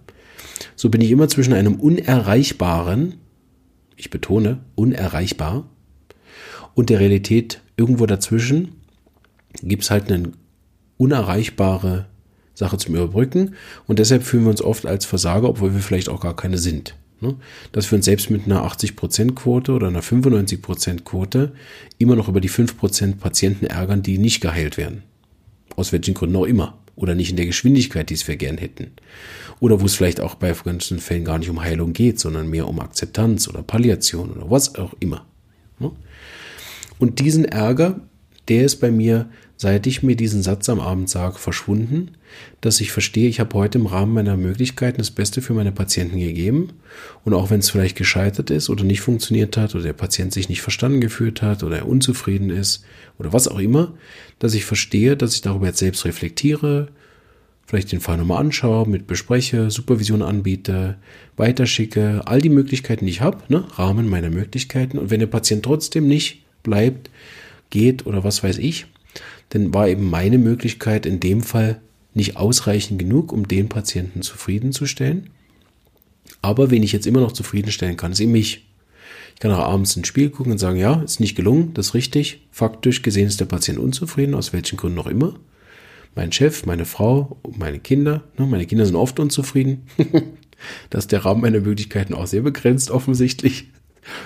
So bin ich immer zwischen einem unerreichbaren, ich betone, unerreichbar, und der Realität irgendwo dazwischen gibt es halt eine unerreichbare Sache zum Überbrücken und deshalb fühlen wir uns oft als Versager, obwohl wir vielleicht auch gar keine sind. Ne? Dass wir uns selbst mit einer 80%-Quote oder einer 95%-Quote immer noch über die 5% Patienten ärgern, die nicht geheilt werden. Aus welchen Gründen auch immer. Oder nicht in der Geschwindigkeit, die es wir gern hätten. Oder wo es vielleicht auch bei ganzen Fällen gar nicht um Heilung geht, sondern mehr um Akzeptanz oder Palliation oder was auch immer. Ne? Und diesen Ärger, der ist bei mir seit ich mir diesen Satz am Abend sage, verschwunden, dass ich verstehe, ich habe heute im Rahmen meiner Möglichkeiten das Beste für meine Patienten gegeben. Und auch wenn es vielleicht gescheitert ist oder nicht funktioniert hat oder der Patient sich nicht verstanden gefühlt hat oder er unzufrieden ist oder was auch immer, dass ich verstehe, dass ich darüber jetzt selbst reflektiere, vielleicht den Fall nochmal anschaue, mit bespreche, Supervision anbiete, weiterschicke, all die Möglichkeiten, die ich habe, ne, Rahmen meiner Möglichkeiten. Und wenn der Patient trotzdem nicht bleibt, geht oder was weiß ich, dann war eben meine Möglichkeit in dem Fall nicht ausreichend genug, um den Patienten zufriedenzustellen. Aber wen ich jetzt immer noch zufriedenstellen kann, ist eben mich. Ich kann auch abends ins Spiel gucken und sagen, ja, ist nicht gelungen, das ist richtig. Faktisch gesehen ist der Patient unzufrieden, aus welchen Gründen auch immer. mein Chef, meine Frau, meine Kinder. Ne, meine Kinder sind oft unzufrieden. da ist der Rahmen meiner Möglichkeiten auch sehr begrenzt offensichtlich.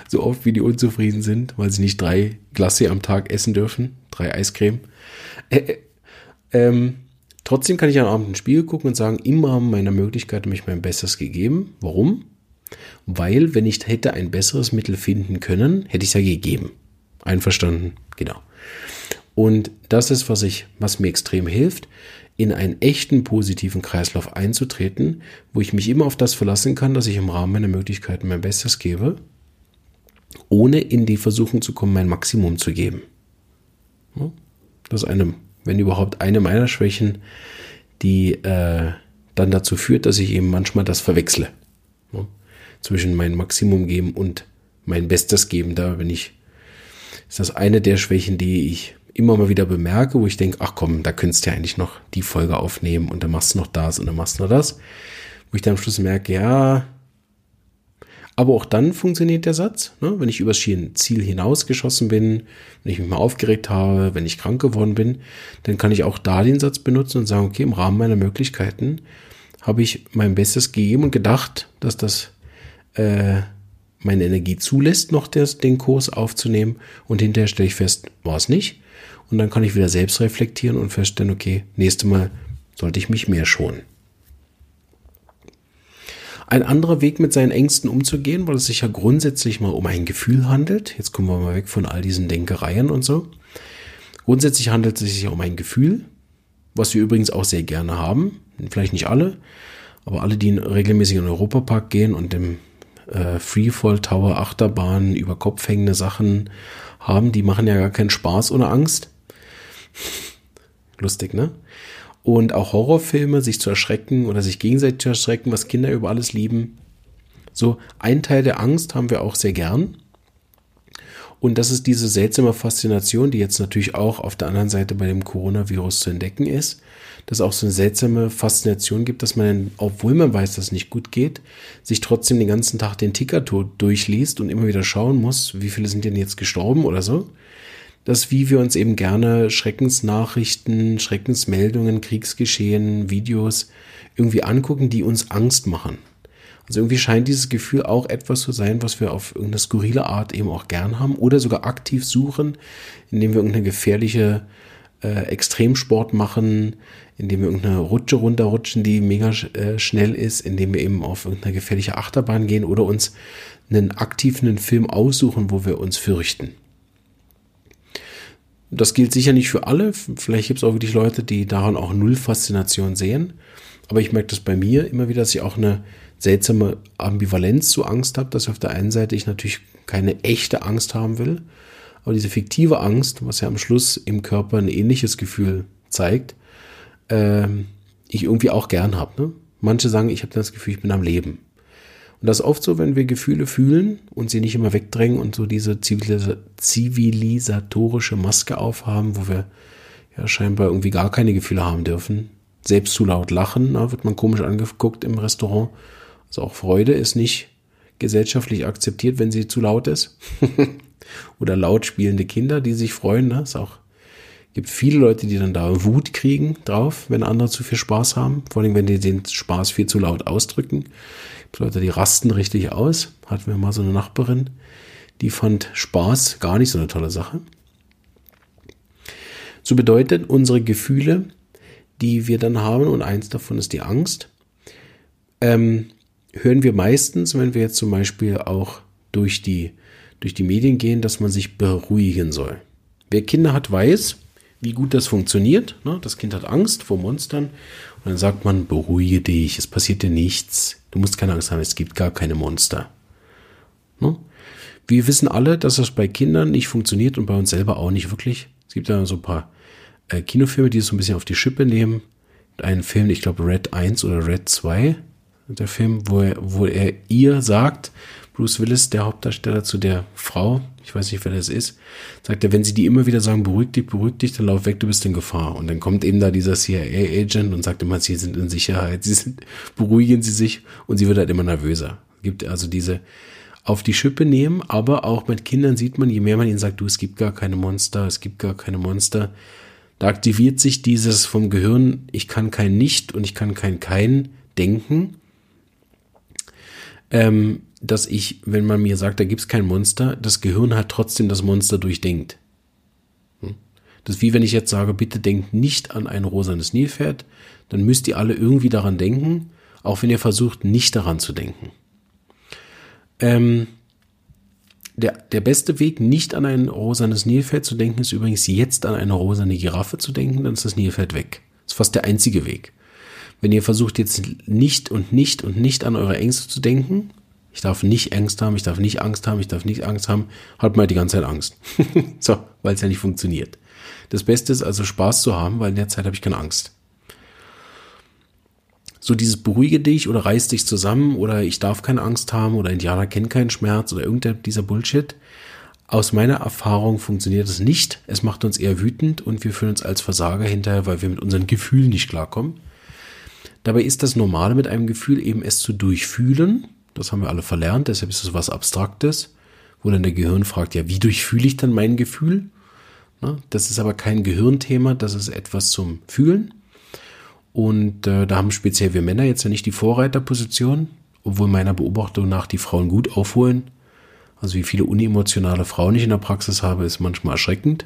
So oft wie die unzufrieden sind, weil sie nicht drei Glasse am Tag essen dürfen, drei Eiscreme. Äh, äh, ähm, trotzdem kann ich am Abend in den Spiegel gucken und sagen, im Rahmen meiner Möglichkeiten habe ich mein Bestes gegeben. Warum? Weil, wenn ich hätte ein besseres Mittel finden können, hätte ich es ja gegeben. Einverstanden? Genau. Und das ist, was ich, was mir extrem hilft, in einen echten positiven Kreislauf einzutreten, wo ich mich immer auf das verlassen kann, dass ich im Rahmen meiner Möglichkeiten mein Bestes gebe, ohne in die Versuchung zu kommen, mein Maximum zu geben. Das ist eine, wenn überhaupt, eine meiner Schwächen, die äh, dann dazu führt, dass ich eben manchmal das verwechsle. Zwischen mein Maximum geben und mein Bestes geben. Da bin ich, ist das eine der Schwächen, die ich immer mal wieder bemerke, wo ich denke, ach komm, da könntest du ja eigentlich noch die Folge aufnehmen und dann machst du noch das und dann machst du noch das. Wo ich dann am Schluss merke, ja, aber auch dann funktioniert der Satz, ne? wenn ich übers Ziel hinausgeschossen bin, wenn ich mich mal aufgeregt habe, wenn ich krank geworden bin, dann kann ich auch da den Satz benutzen und sagen, okay, im Rahmen meiner Möglichkeiten habe ich mein Bestes gegeben und gedacht, dass das äh, meine Energie zulässt, noch des, den Kurs aufzunehmen und hinterher stelle ich fest, war es nicht. Und dann kann ich wieder selbst reflektieren und feststellen, okay, nächstes Mal sollte ich mich mehr schonen. Ein anderer Weg mit seinen Ängsten umzugehen, weil es sich ja grundsätzlich mal um ein Gefühl handelt. Jetzt kommen wir mal weg von all diesen Denkereien und so. Grundsätzlich handelt es sich ja um ein Gefühl, was wir übrigens auch sehr gerne haben. Vielleicht nicht alle, aber alle, die regelmäßig in den Europapark gehen und dem äh, Freefall Tower Achterbahn über Kopf hängende Sachen haben, die machen ja gar keinen Spaß ohne Angst. Lustig, ne? Und auch Horrorfilme, sich zu erschrecken oder sich gegenseitig zu erschrecken, was Kinder über alles lieben. So, ein Teil der Angst haben wir auch sehr gern. Und das ist diese seltsame Faszination, die jetzt natürlich auch auf der anderen Seite bei dem Coronavirus zu entdecken ist, dass auch so eine seltsame Faszination gibt, dass man, obwohl man weiß, dass es nicht gut geht, sich trotzdem den ganzen Tag den Tickertod durchliest und immer wieder schauen muss, wie viele sind denn jetzt gestorben oder so dass wie wir uns eben gerne Schreckensnachrichten, Schreckensmeldungen, Kriegsgeschehen, Videos irgendwie angucken, die uns Angst machen. Also irgendwie scheint dieses Gefühl auch etwas zu sein, was wir auf irgendeine skurrile Art eben auch gern haben oder sogar aktiv suchen, indem wir irgendeine gefährliche äh, Extremsport machen, indem wir irgendeine Rutsche runterrutschen, die mega äh, schnell ist, indem wir eben auf irgendeine gefährliche Achterbahn gehen oder uns einen aktiven Film aussuchen, wo wir uns fürchten. Das gilt sicher nicht für alle. Vielleicht gibt es auch wirklich Leute, die daran auch null Faszination sehen. Aber ich merke das bei mir immer wieder, dass ich auch eine seltsame Ambivalenz zu Angst habe, dass auf der einen Seite ich natürlich keine echte Angst haben will, aber diese fiktive Angst, was ja am Schluss im Körper ein ähnliches Gefühl zeigt, äh, ich irgendwie auch gern habe. Ne? Manche sagen, ich habe das Gefühl, ich bin am Leben. Und das ist oft so, wenn wir Gefühle fühlen und sie nicht immer wegdrängen und so diese zivilisatorische Maske aufhaben, wo wir ja scheinbar irgendwie gar keine Gefühle haben dürfen. Selbst zu laut lachen, da wird man komisch angeguckt im Restaurant. Also auch Freude ist nicht gesellschaftlich akzeptiert, wenn sie zu laut ist. Oder laut spielende Kinder, die sich freuen. Ne? Es auch gibt viele Leute, die dann da Wut kriegen drauf, wenn andere zu viel Spaß haben. Vor allem, wenn die den Spaß viel zu laut ausdrücken. Leute, die rasten richtig aus. Hatten wir mal so eine Nachbarin, die fand Spaß gar nicht so eine tolle Sache. So bedeutet unsere Gefühle, die wir dann haben, und eins davon ist die Angst, ähm, hören wir meistens, wenn wir jetzt zum Beispiel auch durch die, durch die Medien gehen, dass man sich beruhigen soll. Wer Kinder hat, weiß, wie gut das funktioniert. Ne? Das Kind hat Angst vor Monstern und dann sagt man, beruhige dich, es passiert dir nichts, du musst keine Angst haben, es gibt gar keine Monster. Ne? Wir wissen alle, dass das bei Kindern nicht funktioniert und bei uns selber auch nicht wirklich. Es gibt ja so ein paar äh, Kinofilme, die es so ein bisschen auf die Schippe nehmen. Einen Film, ich glaube Red 1 oder Red 2, der Film, wo er, wo er ihr sagt, Bruce Willis, der Hauptdarsteller, zu der Frau, ich weiß nicht, wer das ist, sagt er, wenn sie die immer wieder sagen, beruhig dich, beruhig dich, dann lauf weg, du bist in Gefahr. Und dann kommt eben da dieser CIA-Agent und sagt immer, sie sind in Sicherheit, sie sind, beruhigen sie sich und sie wird halt immer nervöser. Gibt also diese auf die Schippe nehmen, aber auch mit Kindern sieht man, je mehr man ihnen sagt, du, es gibt gar keine Monster, es gibt gar keine Monster, Da aktiviert sich dieses vom Gehirn, ich kann kein Nicht und ich kann kein Kein denken, ähm, dass ich, wenn man mir sagt, da gibt es kein Monster, das Gehirn hat trotzdem das Monster durchdenkt. Hm? Das ist wie wenn ich jetzt sage, bitte denkt nicht an ein rosanes Nilpferd, dann müsst ihr alle irgendwie daran denken, auch wenn ihr versucht, nicht daran zu denken. Ähm, der, der beste Weg, nicht an ein rosanes Nilpferd zu denken, ist übrigens jetzt an eine rosane Giraffe zu denken, dann ist das Nilpferd weg. Das ist fast der einzige Weg. Wenn ihr versucht jetzt nicht und nicht und nicht an eure Ängste zu denken, ich darf nicht Angst haben, ich darf nicht Angst haben, ich darf nicht Angst haben, hat mal die ganze Zeit Angst. so, weil es ja nicht funktioniert. Das Beste ist also Spaß zu haben, weil in der Zeit habe ich keine Angst. So dieses beruhige dich oder reiß dich zusammen oder ich darf keine Angst haben oder Indianer kennen keinen Schmerz oder irgendein dieser Bullshit. Aus meiner Erfahrung funktioniert es nicht. Es macht uns eher wütend und wir fühlen uns als Versager hinterher, weil wir mit unseren Gefühlen nicht klarkommen. Dabei ist das Normale mit einem Gefühl eben es zu durchfühlen. Das haben wir alle verlernt, deshalb ist es was Abstraktes, wo dann der Gehirn fragt, ja, wie durchfühle ich dann mein Gefühl? Das ist aber kein Gehirnthema, das ist etwas zum Fühlen. Und äh, da haben speziell wir Männer jetzt ja nicht die Vorreiterposition, obwohl meiner Beobachtung nach die Frauen gut aufholen. Also wie viele unemotionale Frauen ich in der Praxis habe, ist manchmal erschreckend.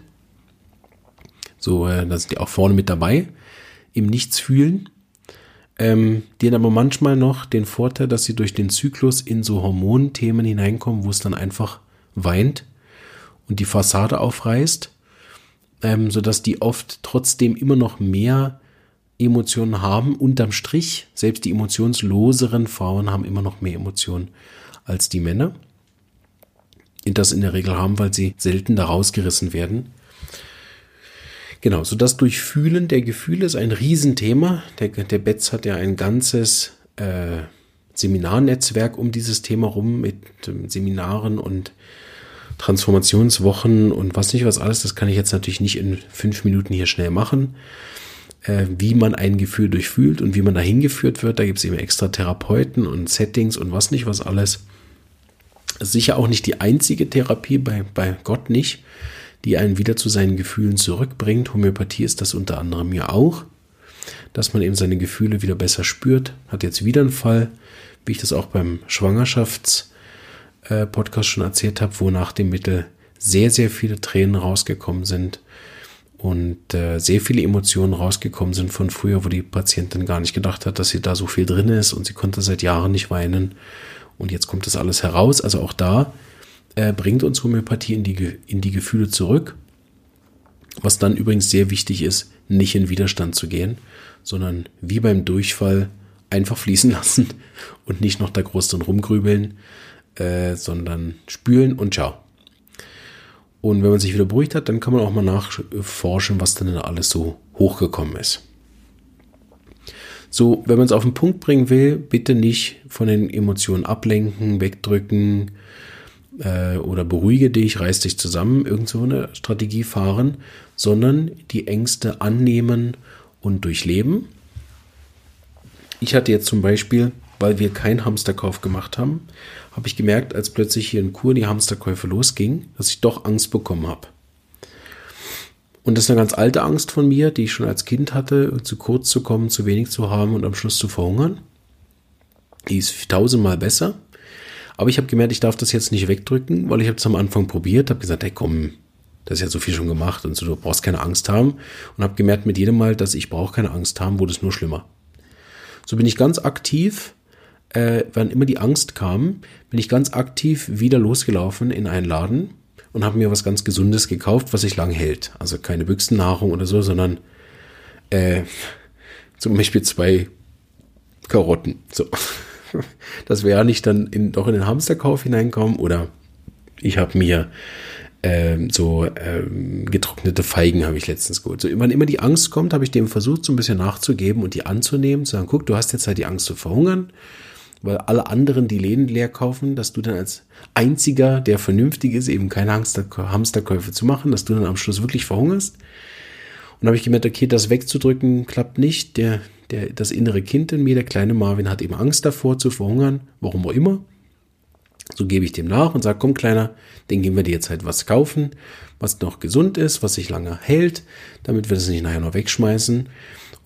So, äh, da sind die auch vorne mit dabei, im Nichts fühlen. Ähm, die haben aber manchmal noch den Vorteil, dass sie durch den Zyklus in so Hormonthemen hineinkommen, wo es dann einfach weint und die Fassade aufreißt, ähm, sodass die oft trotzdem immer noch mehr Emotionen haben, unterm Strich, selbst die emotionsloseren Frauen haben immer noch mehr Emotionen als die Männer. Das in der Regel haben, weil sie selten da rausgerissen werden. Genau, so das Durchfühlen der Gefühle ist ein Riesenthema. Der, der Betz hat ja ein ganzes äh, Seminarnetzwerk um dieses Thema rum mit ähm, Seminaren und Transformationswochen und was nicht was alles. Das kann ich jetzt natürlich nicht in fünf Minuten hier schnell machen äh, wie man ein Gefühl durchfühlt und wie man dahin geführt wird. Da gibt es eben extra Therapeuten und Settings und was nicht, was alles. Sicher auch nicht die einzige Therapie, bei, bei Gott nicht, die einen wieder zu seinen Gefühlen zurückbringt. Homöopathie ist das unter anderem ja auch, dass man eben seine Gefühle wieder besser spürt. Hat jetzt wieder einen Fall, wie ich das auch beim Schwangerschafts-Podcast äh, schon erzählt habe, wo nach dem Mittel sehr, sehr viele Tränen rausgekommen sind und äh, sehr viele Emotionen rausgekommen sind von früher, wo die Patientin gar nicht gedacht hat, dass sie da so viel drin ist und sie konnte seit Jahren nicht weinen und jetzt kommt das alles heraus. Also auch da äh, bringt uns Homöopathie in die, in die Gefühle zurück, was dann übrigens sehr wichtig ist, nicht in Widerstand zu gehen, sondern wie beim Durchfall einfach fließen lassen und nicht noch da groß drin rumgrübeln, äh, sondern spülen und ciao. Und wenn man sich wieder beruhigt hat, dann kann man auch mal nachforschen, was denn alles so hochgekommen ist. So, wenn man es auf den Punkt bringen will, bitte nicht von den Emotionen ablenken, wegdrücken äh, oder beruhige dich, reiß dich zusammen, irgend so eine Strategie fahren, sondern die Ängste annehmen und durchleben. Ich hatte jetzt zum Beispiel, weil wir keinen Hamsterkauf gemacht haben, habe ich gemerkt, als plötzlich hier in Kur die Hamsterkäufe losgingen, dass ich doch Angst bekommen habe. Und das ist eine ganz alte Angst von mir, die ich schon als Kind hatte, zu kurz zu kommen, zu wenig zu haben und am Schluss zu verhungern. Die ist tausendmal besser. Aber ich habe gemerkt, ich darf das jetzt nicht wegdrücken, weil ich habe es am Anfang probiert, habe gesagt, hey komm, das ist ja so viel schon gemacht und so, du brauchst keine Angst haben. Und habe gemerkt mit jedem Mal, dass ich brauche keine Angst haben, wurde es nur schlimmer. So bin ich ganz aktiv äh, wann immer die Angst kam, bin ich ganz aktiv wieder losgelaufen in einen Laden und habe mir was ganz Gesundes gekauft, was sich lang hält. Also keine Büchsennahrung oder so, sondern äh, zum Beispiel zwei Karotten. So. Das wäre nicht dann in, doch in den Hamsterkauf hineinkommen oder ich habe mir ähm, so ähm, getrocknete Feigen habe ich letztens geholt. So, wann immer die Angst kommt, habe ich dem versucht, so ein bisschen nachzugeben und die anzunehmen, zu sagen, guck, du hast jetzt halt die Angst zu verhungern weil alle anderen die Läden leer kaufen, dass du dann als einziger, der vernünftig ist, eben keine Hamster Hamsterkäufe zu machen, dass du dann am Schluss wirklich verhungerst. Und habe ich gemerkt, okay, das wegzudrücken klappt nicht. Der, der, das innere Kind in mir, der kleine Marvin, hat eben Angst davor zu verhungern, warum auch immer. So gebe ich dem nach und sage, komm Kleiner, den geben wir dir jetzt halt was kaufen, was noch gesund ist, was sich lange hält, damit wir das nicht nachher noch wegschmeißen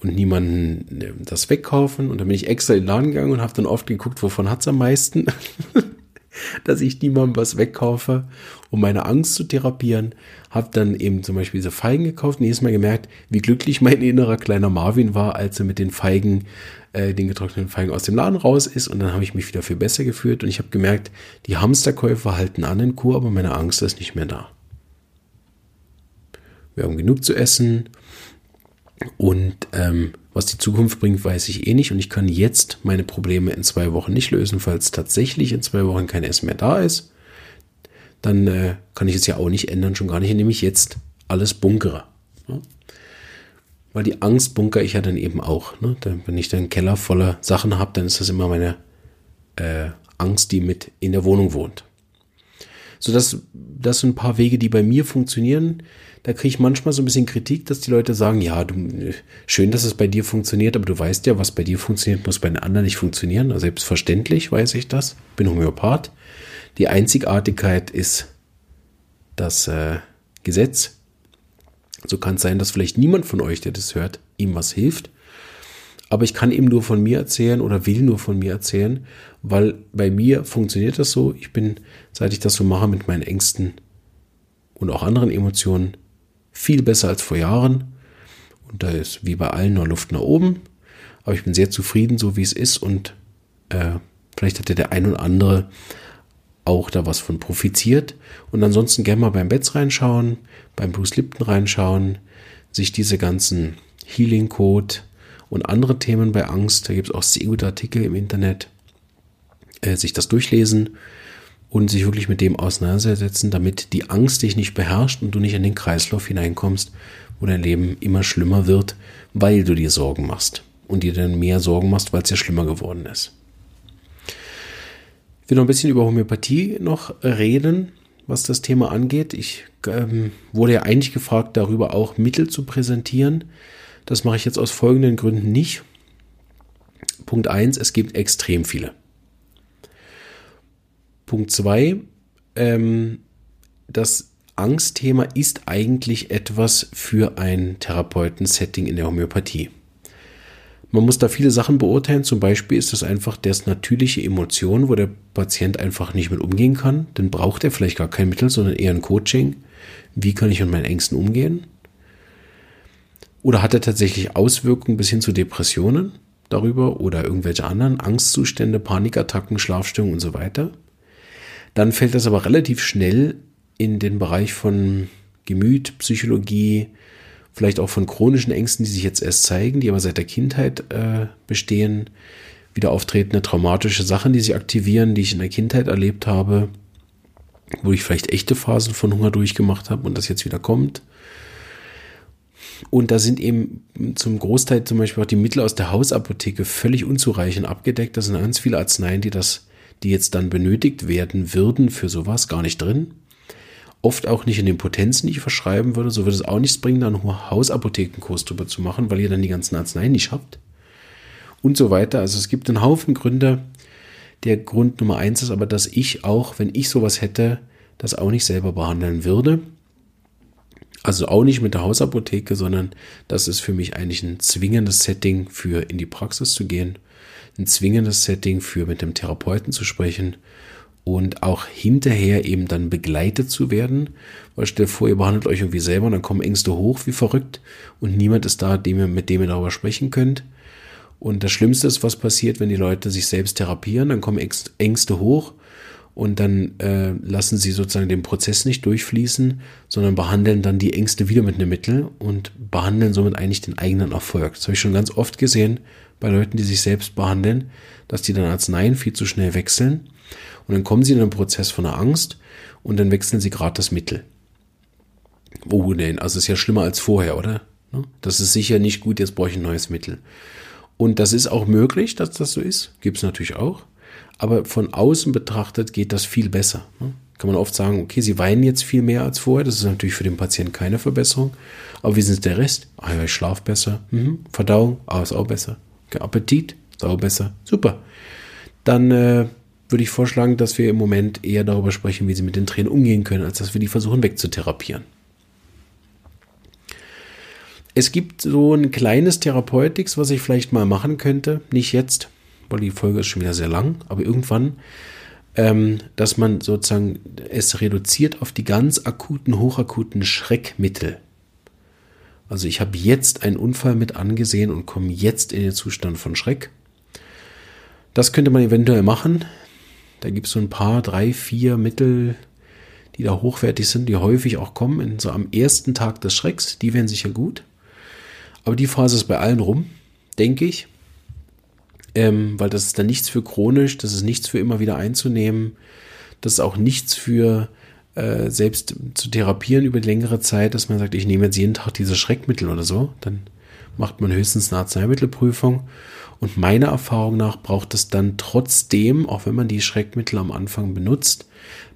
und niemanden äh, das wegkaufen. Und dann bin ich extra in den Laden gegangen und habe dann oft geguckt, wovon hat's am meisten, dass ich niemandem was wegkaufe, um meine Angst zu therapieren. Habe dann eben zum Beispiel diese Feigen gekauft und jedes Mal gemerkt, wie glücklich mein innerer kleiner Marvin war, als er mit den Feigen äh, den getrockneten Feigen aus dem Laden raus ist und dann habe ich mich wieder viel besser gefühlt und ich habe gemerkt, die Hamsterkäufe halten an in Kur, aber meine Angst ist nicht mehr da. Wir haben genug zu essen und ähm, was die Zukunft bringt, weiß ich eh nicht und ich kann jetzt meine Probleme in zwei Wochen nicht lösen, falls tatsächlich in zwei Wochen kein Essen mehr da ist. Dann äh, kann ich es ja auch nicht ändern, schon gar nicht, indem ich jetzt alles bunkere. Ja? weil die Angst bunker ich ja dann eben auch. Ne? wenn ich dann einen Keller voller Sachen habe, dann ist das immer meine äh, Angst, die mit in der Wohnung wohnt. So, das, das sind ein paar Wege, die bei mir funktionieren. Da kriege ich manchmal so ein bisschen Kritik, dass die Leute sagen, ja, du, schön, dass es bei dir funktioniert, aber du weißt ja, was bei dir funktioniert, muss bei den anderen nicht funktionieren. Also selbstverständlich weiß ich das. Bin Homöopath. Die Einzigartigkeit ist das äh, Gesetz. So kann es sein, dass vielleicht niemand von euch, der das hört, ihm was hilft. Aber ich kann ihm nur von mir erzählen oder will nur von mir erzählen, weil bei mir funktioniert das so. Ich bin, seit ich das so mache mit meinen Ängsten und auch anderen Emotionen, viel besser als vor Jahren. Und da ist wie bei allen noch Luft nach oben. Aber ich bin sehr zufrieden, so wie es ist. Und äh, vielleicht hat ja der ein oder andere auch da was von profitiert. Und ansonsten gerne mal beim Betz reinschauen, beim Bruce Lipton reinschauen, sich diese ganzen Healing Code und andere Themen bei Angst, da gibt es auch sehr gute Artikel im Internet, äh, sich das durchlesen und sich wirklich mit dem auseinandersetzen, damit die Angst dich nicht beherrscht und du nicht in den Kreislauf hineinkommst, wo dein Leben immer schlimmer wird, weil du dir Sorgen machst und dir dann mehr Sorgen machst, weil es ja schlimmer geworden ist. Ich will noch ein bisschen über Homöopathie noch reden, was das Thema angeht. Ich ähm, wurde ja eigentlich gefragt, darüber auch Mittel zu präsentieren. Das mache ich jetzt aus folgenden Gründen nicht. Punkt 1, es gibt extrem viele. Punkt 2, ähm, das Angstthema ist eigentlich etwas für ein Therapeuten-Setting in der Homöopathie. Man muss da viele Sachen beurteilen. Zum Beispiel ist das einfach das natürliche Emotion, wo der Patient einfach nicht mit umgehen kann. Dann braucht er vielleicht gar kein Mittel, sondern eher ein Coaching. Wie kann ich mit meinen Ängsten umgehen? Oder hat er tatsächlich Auswirkungen bis hin zu Depressionen darüber oder irgendwelche anderen Angstzustände, Panikattacken, Schlafstörungen und so weiter? Dann fällt das aber relativ schnell in den Bereich von Gemüt, Psychologie, vielleicht auch von chronischen Ängsten, die sich jetzt erst zeigen, die aber seit der Kindheit äh, bestehen, wieder auftretende traumatische Sachen, die sich aktivieren, die ich in der Kindheit erlebt habe, wo ich vielleicht echte Phasen von Hunger durchgemacht habe und das jetzt wieder kommt. Und da sind eben zum Großteil zum Beispiel auch die Mittel aus der Hausapotheke völlig unzureichend abgedeckt. Da sind ganz viele Arzneien, die das, die jetzt dann benötigt werden würden für sowas, gar nicht drin oft auch nicht in den Potenzen, die ich verschreiben würde. So würde es auch nichts bringen, da einen Hausapothekenkurs drüber zu machen, weil ihr dann die ganzen Arzneien nicht habt. Und so weiter. Also es gibt einen Haufen Gründe. Der Grund Nummer eins ist aber, dass ich auch, wenn ich sowas hätte, das auch nicht selber behandeln würde. Also auch nicht mit der Hausapotheke, sondern das ist für mich eigentlich ein zwingendes Setting für in die Praxis zu gehen. Ein zwingendes Setting für mit dem Therapeuten zu sprechen und auch hinterher eben dann begleitet zu werden. Weil stell dir vor, ihr behandelt euch irgendwie selber und dann kommen Ängste hoch wie verrückt und niemand ist da, dem ihr, mit dem ihr darüber sprechen könnt. Und das Schlimmste ist, was passiert, wenn die Leute sich selbst therapieren, dann kommen Ängste hoch und dann äh, lassen sie sozusagen den Prozess nicht durchfließen, sondern behandeln dann die Ängste wieder mit einem Mittel und behandeln somit eigentlich den eigenen Erfolg. Das habe ich schon ganz oft gesehen bei Leuten, die sich selbst behandeln, dass die dann Arzneien viel zu schnell wechseln und dann kommen sie in einen Prozess von der Angst und dann wechseln sie gerade das Mittel. Oh, denn, also ist ja schlimmer als vorher, oder? Ne? Das ist sicher nicht gut, jetzt brauche ich ein neues Mittel. Und das ist auch möglich, dass das so ist. Gibt es natürlich auch. Aber von außen betrachtet geht das viel besser. Ne? Kann man oft sagen, okay, sie weinen jetzt viel mehr als vorher. Das ist natürlich für den Patienten keine Verbesserung. Aber wie ist der Rest? Ah ja, ich schlafe besser. Mhm. Verdauung, ah, ist auch besser. Appetit, auch besser. Super. Dann äh, würde ich vorschlagen, dass wir im Moment eher darüber sprechen, wie sie mit den Tränen umgehen können, als dass wir die versuchen wegzutherapieren. Es gibt so ein kleines Therapeutics, was ich vielleicht mal machen könnte. Nicht jetzt, weil die Folge ist schon wieder sehr lang, aber irgendwann, ähm, dass man sozusagen es reduziert auf die ganz akuten, hochakuten Schreckmittel. Also ich habe jetzt einen Unfall mit angesehen und komme jetzt in den Zustand von Schreck. Das könnte man eventuell machen. Da gibt es so ein paar, drei, vier Mittel, die da hochwertig sind, die häufig auch kommen, in so am ersten Tag des Schrecks. Die wären sicher gut. Aber die Phase ist bei allen rum, denke ich. Ähm, weil das ist dann nichts für chronisch, das ist nichts für immer wieder einzunehmen. Das ist auch nichts für äh, selbst zu therapieren über längere Zeit, dass man sagt, ich nehme jetzt jeden Tag diese Schreckmittel oder so. Dann macht man höchstens eine Arzneimittelprüfung. Und meiner Erfahrung nach braucht es dann trotzdem, auch wenn man die Schreckmittel am Anfang benutzt,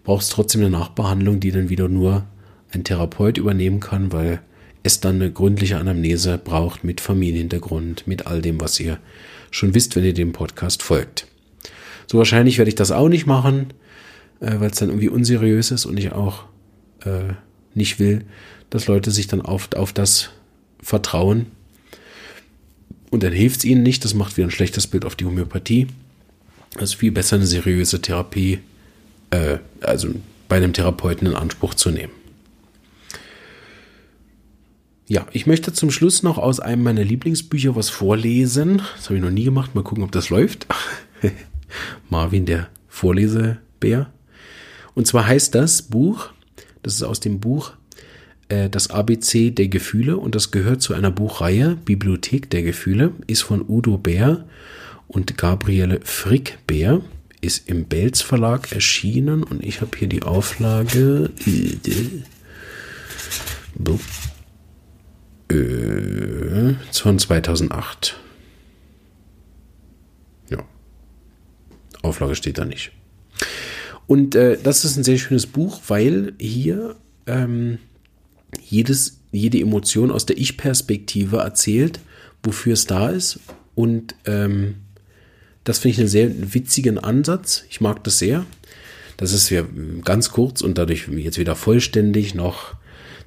braucht es trotzdem eine Nachbehandlung, die dann wieder nur ein Therapeut übernehmen kann, weil es dann eine gründliche Anamnese braucht mit Familienhintergrund, mit all dem, was ihr schon wisst, wenn ihr dem Podcast folgt. So wahrscheinlich werde ich das auch nicht machen, äh, weil es dann irgendwie unseriös ist und ich auch äh, nicht will, dass Leute sich dann auf, auf das vertrauen. Und dann hilft es ihnen nicht, das macht wieder ein schlechtes Bild auf die Homöopathie. Es ist viel besser, eine seriöse Therapie, äh, also bei einem Therapeuten in Anspruch zu nehmen. Ja, ich möchte zum Schluss noch aus einem meiner Lieblingsbücher was vorlesen. Das habe ich noch nie gemacht. Mal gucken, ob das läuft. Marvin, der Vorlesebär. Und zwar heißt das Buch, das ist aus dem Buch äh, Das ABC der Gefühle und das gehört zu einer Buchreihe Bibliothek der Gefühle, ist von Udo Bär und Gabriele Frick-Bär, ist im Belz Verlag erschienen und ich habe hier die Auflage. Äh, von 2008. Ja. Auflage steht da nicht. Und äh, das ist ein sehr schönes Buch, weil hier ähm, jedes, jede Emotion aus der Ich-Perspektive erzählt, wofür es da ist. Und ähm, das finde ich einen sehr witzigen Ansatz. Ich mag das sehr. Das ist ja ganz kurz und dadurch jetzt wieder vollständig noch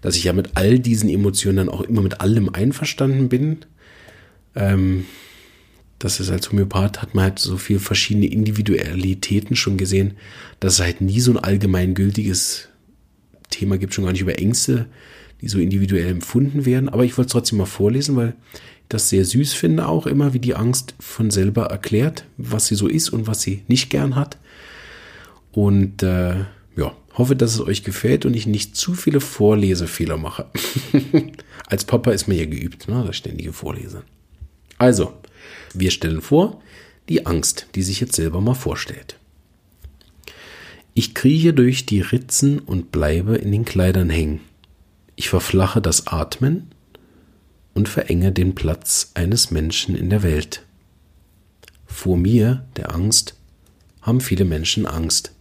dass ich ja mit all diesen Emotionen dann auch immer mit allem einverstanden bin. Ähm, das ist als Homöopath hat man halt so viel verschiedene Individualitäten schon gesehen, dass es halt nie so ein allgemeingültiges Thema gibt, schon gar nicht über Ängste, die so individuell empfunden werden. Aber ich wollte es trotzdem mal vorlesen, weil ich das sehr süß finde, auch immer, wie die Angst von selber erklärt, was sie so ist und was sie nicht gern hat. Und äh, ja, Hoffe, dass es euch gefällt und ich nicht zu viele Vorlesefehler mache. Als Papa ist mir ja geübt, ne, das ständige Vorlesen. Also, wir stellen vor, die Angst, die sich jetzt selber mal vorstellt. Ich krieche durch die Ritzen und bleibe in den Kleidern hängen. Ich verflache das Atmen und verenge den Platz eines Menschen in der Welt. Vor mir, der Angst, haben viele Menschen Angst.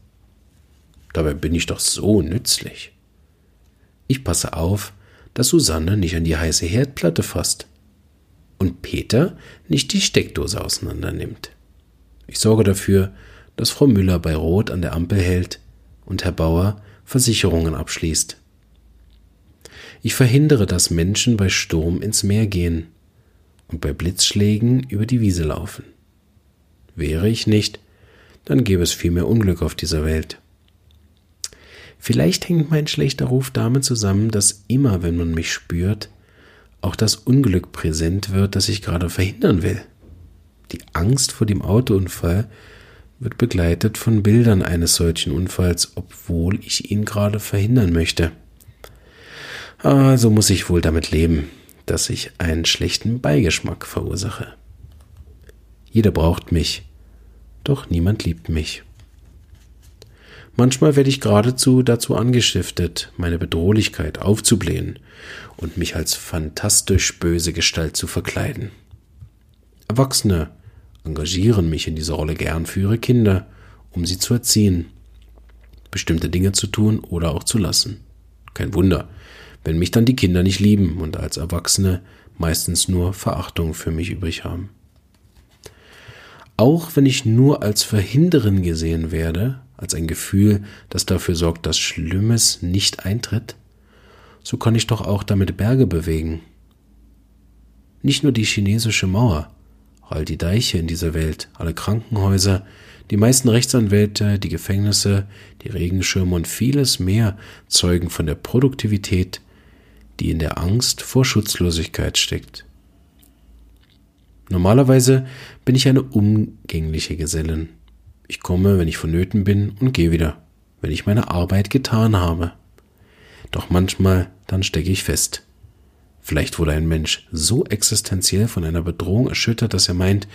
Dabei bin ich doch so nützlich. Ich passe auf, dass Susanne nicht an die heiße Herdplatte fasst und Peter nicht die Steckdose auseinandernimmt. Ich sorge dafür, dass Frau Müller bei Rot an der Ampel hält und Herr Bauer Versicherungen abschließt. Ich verhindere, dass Menschen bei Sturm ins Meer gehen und bei Blitzschlägen über die Wiese laufen. Wäre ich nicht, dann gäbe es viel mehr Unglück auf dieser Welt. Vielleicht hängt mein schlechter Ruf damit zusammen, dass immer, wenn man mich spürt, auch das Unglück präsent wird, das ich gerade verhindern will. Die Angst vor dem Autounfall wird begleitet von Bildern eines solchen Unfalls, obwohl ich ihn gerade verhindern möchte. Also muss ich wohl damit leben, dass ich einen schlechten Beigeschmack verursache. Jeder braucht mich, doch niemand liebt mich. Manchmal werde ich geradezu dazu angestiftet, meine Bedrohlichkeit aufzublähen und mich als fantastisch böse Gestalt zu verkleiden. Erwachsene engagieren mich in dieser Rolle gern für ihre Kinder, um sie zu erziehen, bestimmte Dinge zu tun oder auch zu lassen. Kein Wunder, wenn mich dann die Kinder nicht lieben und als Erwachsene meistens nur Verachtung für mich übrig haben. Auch wenn ich nur als Verhinderin gesehen werde, als ein Gefühl, das dafür sorgt, dass Schlimmes nicht eintritt, so kann ich doch auch damit Berge bewegen. Nicht nur die chinesische Mauer, all die Deiche in dieser Welt, alle Krankenhäuser, die meisten Rechtsanwälte, die Gefängnisse, die Regenschirme und vieles mehr zeugen von der Produktivität, die in der Angst vor Schutzlosigkeit steckt. Normalerweise bin ich eine umgängliche Gesellin. Ich komme, wenn ich vonnöten bin, und gehe wieder, wenn ich meine Arbeit getan habe. Doch manchmal dann stecke ich fest. Vielleicht wurde ein Mensch so existenziell von einer Bedrohung erschüttert, dass er meint,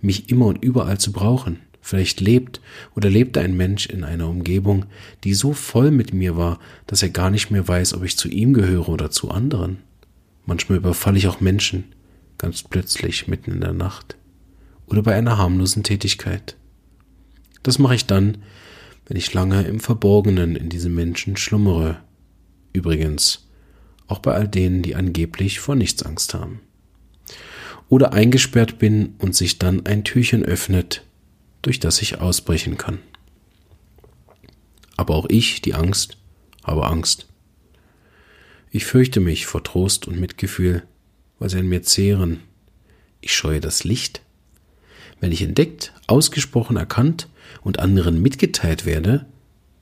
mich immer und überall zu brauchen. Vielleicht lebt oder lebte ein Mensch in einer Umgebung, die so voll mit mir war, dass er gar nicht mehr weiß, ob ich zu ihm gehöre oder zu anderen. Manchmal überfalle ich auch Menschen, ganz plötzlich mitten in der Nacht oder bei einer harmlosen Tätigkeit. Das mache ich dann, wenn ich lange im Verborgenen in diesem Menschen schlummere. Übrigens, auch bei all denen, die angeblich vor nichts Angst haben. Oder eingesperrt bin und sich dann ein Türchen öffnet, durch das ich ausbrechen kann. Aber auch ich, die Angst, habe Angst. Ich fürchte mich vor Trost und Mitgefühl, weil sie an mir zehren. Ich scheue das Licht. Wenn ich entdeckt, ausgesprochen erkannt und anderen mitgeteilt werde,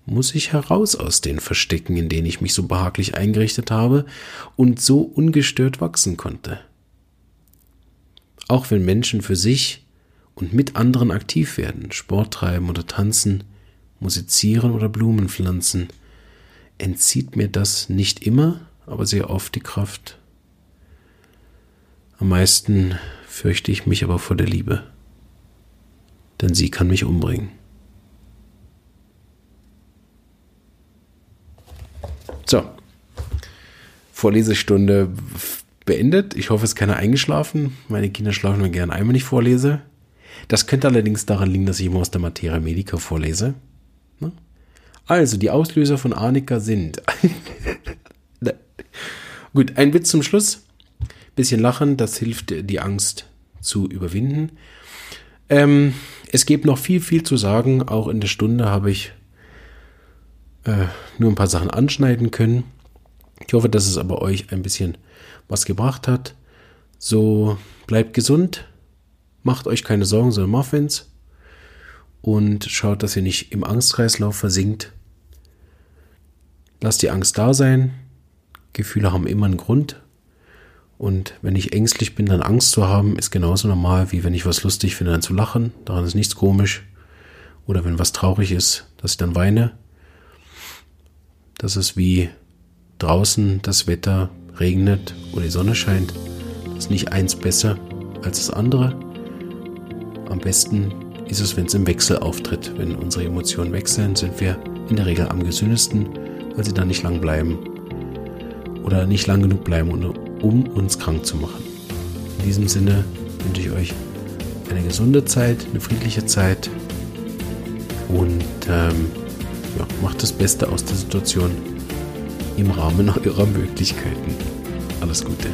muss ich heraus aus den Verstecken, in denen ich mich so behaglich eingerichtet habe und so ungestört wachsen konnte. Auch wenn Menschen für sich und mit anderen aktiv werden, Sport treiben oder tanzen, musizieren oder Blumen pflanzen, entzieht mir das nicht immer, aber sehr oft die Kraft. Am meisten fürchte ich mich aber vor der Liebe, denn sie kann mich umbringen. So, Vorlesestunde beendet. Ich hoffe, es ist keiner eingeschlafen. Meine Kinder schlafen nur gern einmal nicht vorlese. Das könnte allerdings daran liegen, dass ich immer aus der Materia Medica vorlese. Ne? Also, die Auslöser von Arnika sind. Gut, ein Witz zum Schluss. Bisschen lachen, das hilft, die Angst zu überwinden. Ähm, es gibt noch viel, viel zu sagen. Auch in der Stunde habe ich äh, nur ein paar Sachen anschneiden können. Ich hoffe, dass es aber euch ein bisschen was gebracht hat. So bleibt gesund, Macht euch keine Sorgen, sondern Muffins. Und schaut, dass ihr nicht im Angstkreislauf versinkt. Lasst die Angst da sein. Gefühle haben immer einen Grund. Und wenn ich ängstlich bin, dann Angst zu haben, ist genauso normal, wie wenn ich was lustig finde, dann zu lachen. Daran ist nichts komisch. Oder wenn was traurig ist, dass ich dann weine. Das ist wie draußen das Wetter regnet oder die Sonne scheint. Das ist nicht eins besser als das andere. Am besten ist es, wenn es im Wechsel auftritt. Wenn unsere Emotionen wechseln, sind wir in der Regel am gesündesten, weil sie dann nicht lang bleiben oder nicht lang genug bleiben, um uns krank zu machen. In diesem Sinne wünsche ich euch eine gesunde Zeit, eine friedliche Zeit und ähm, ja, macht das Beste aus der Situation im Rahmen eurer Möglichkeiten. Alles Gute.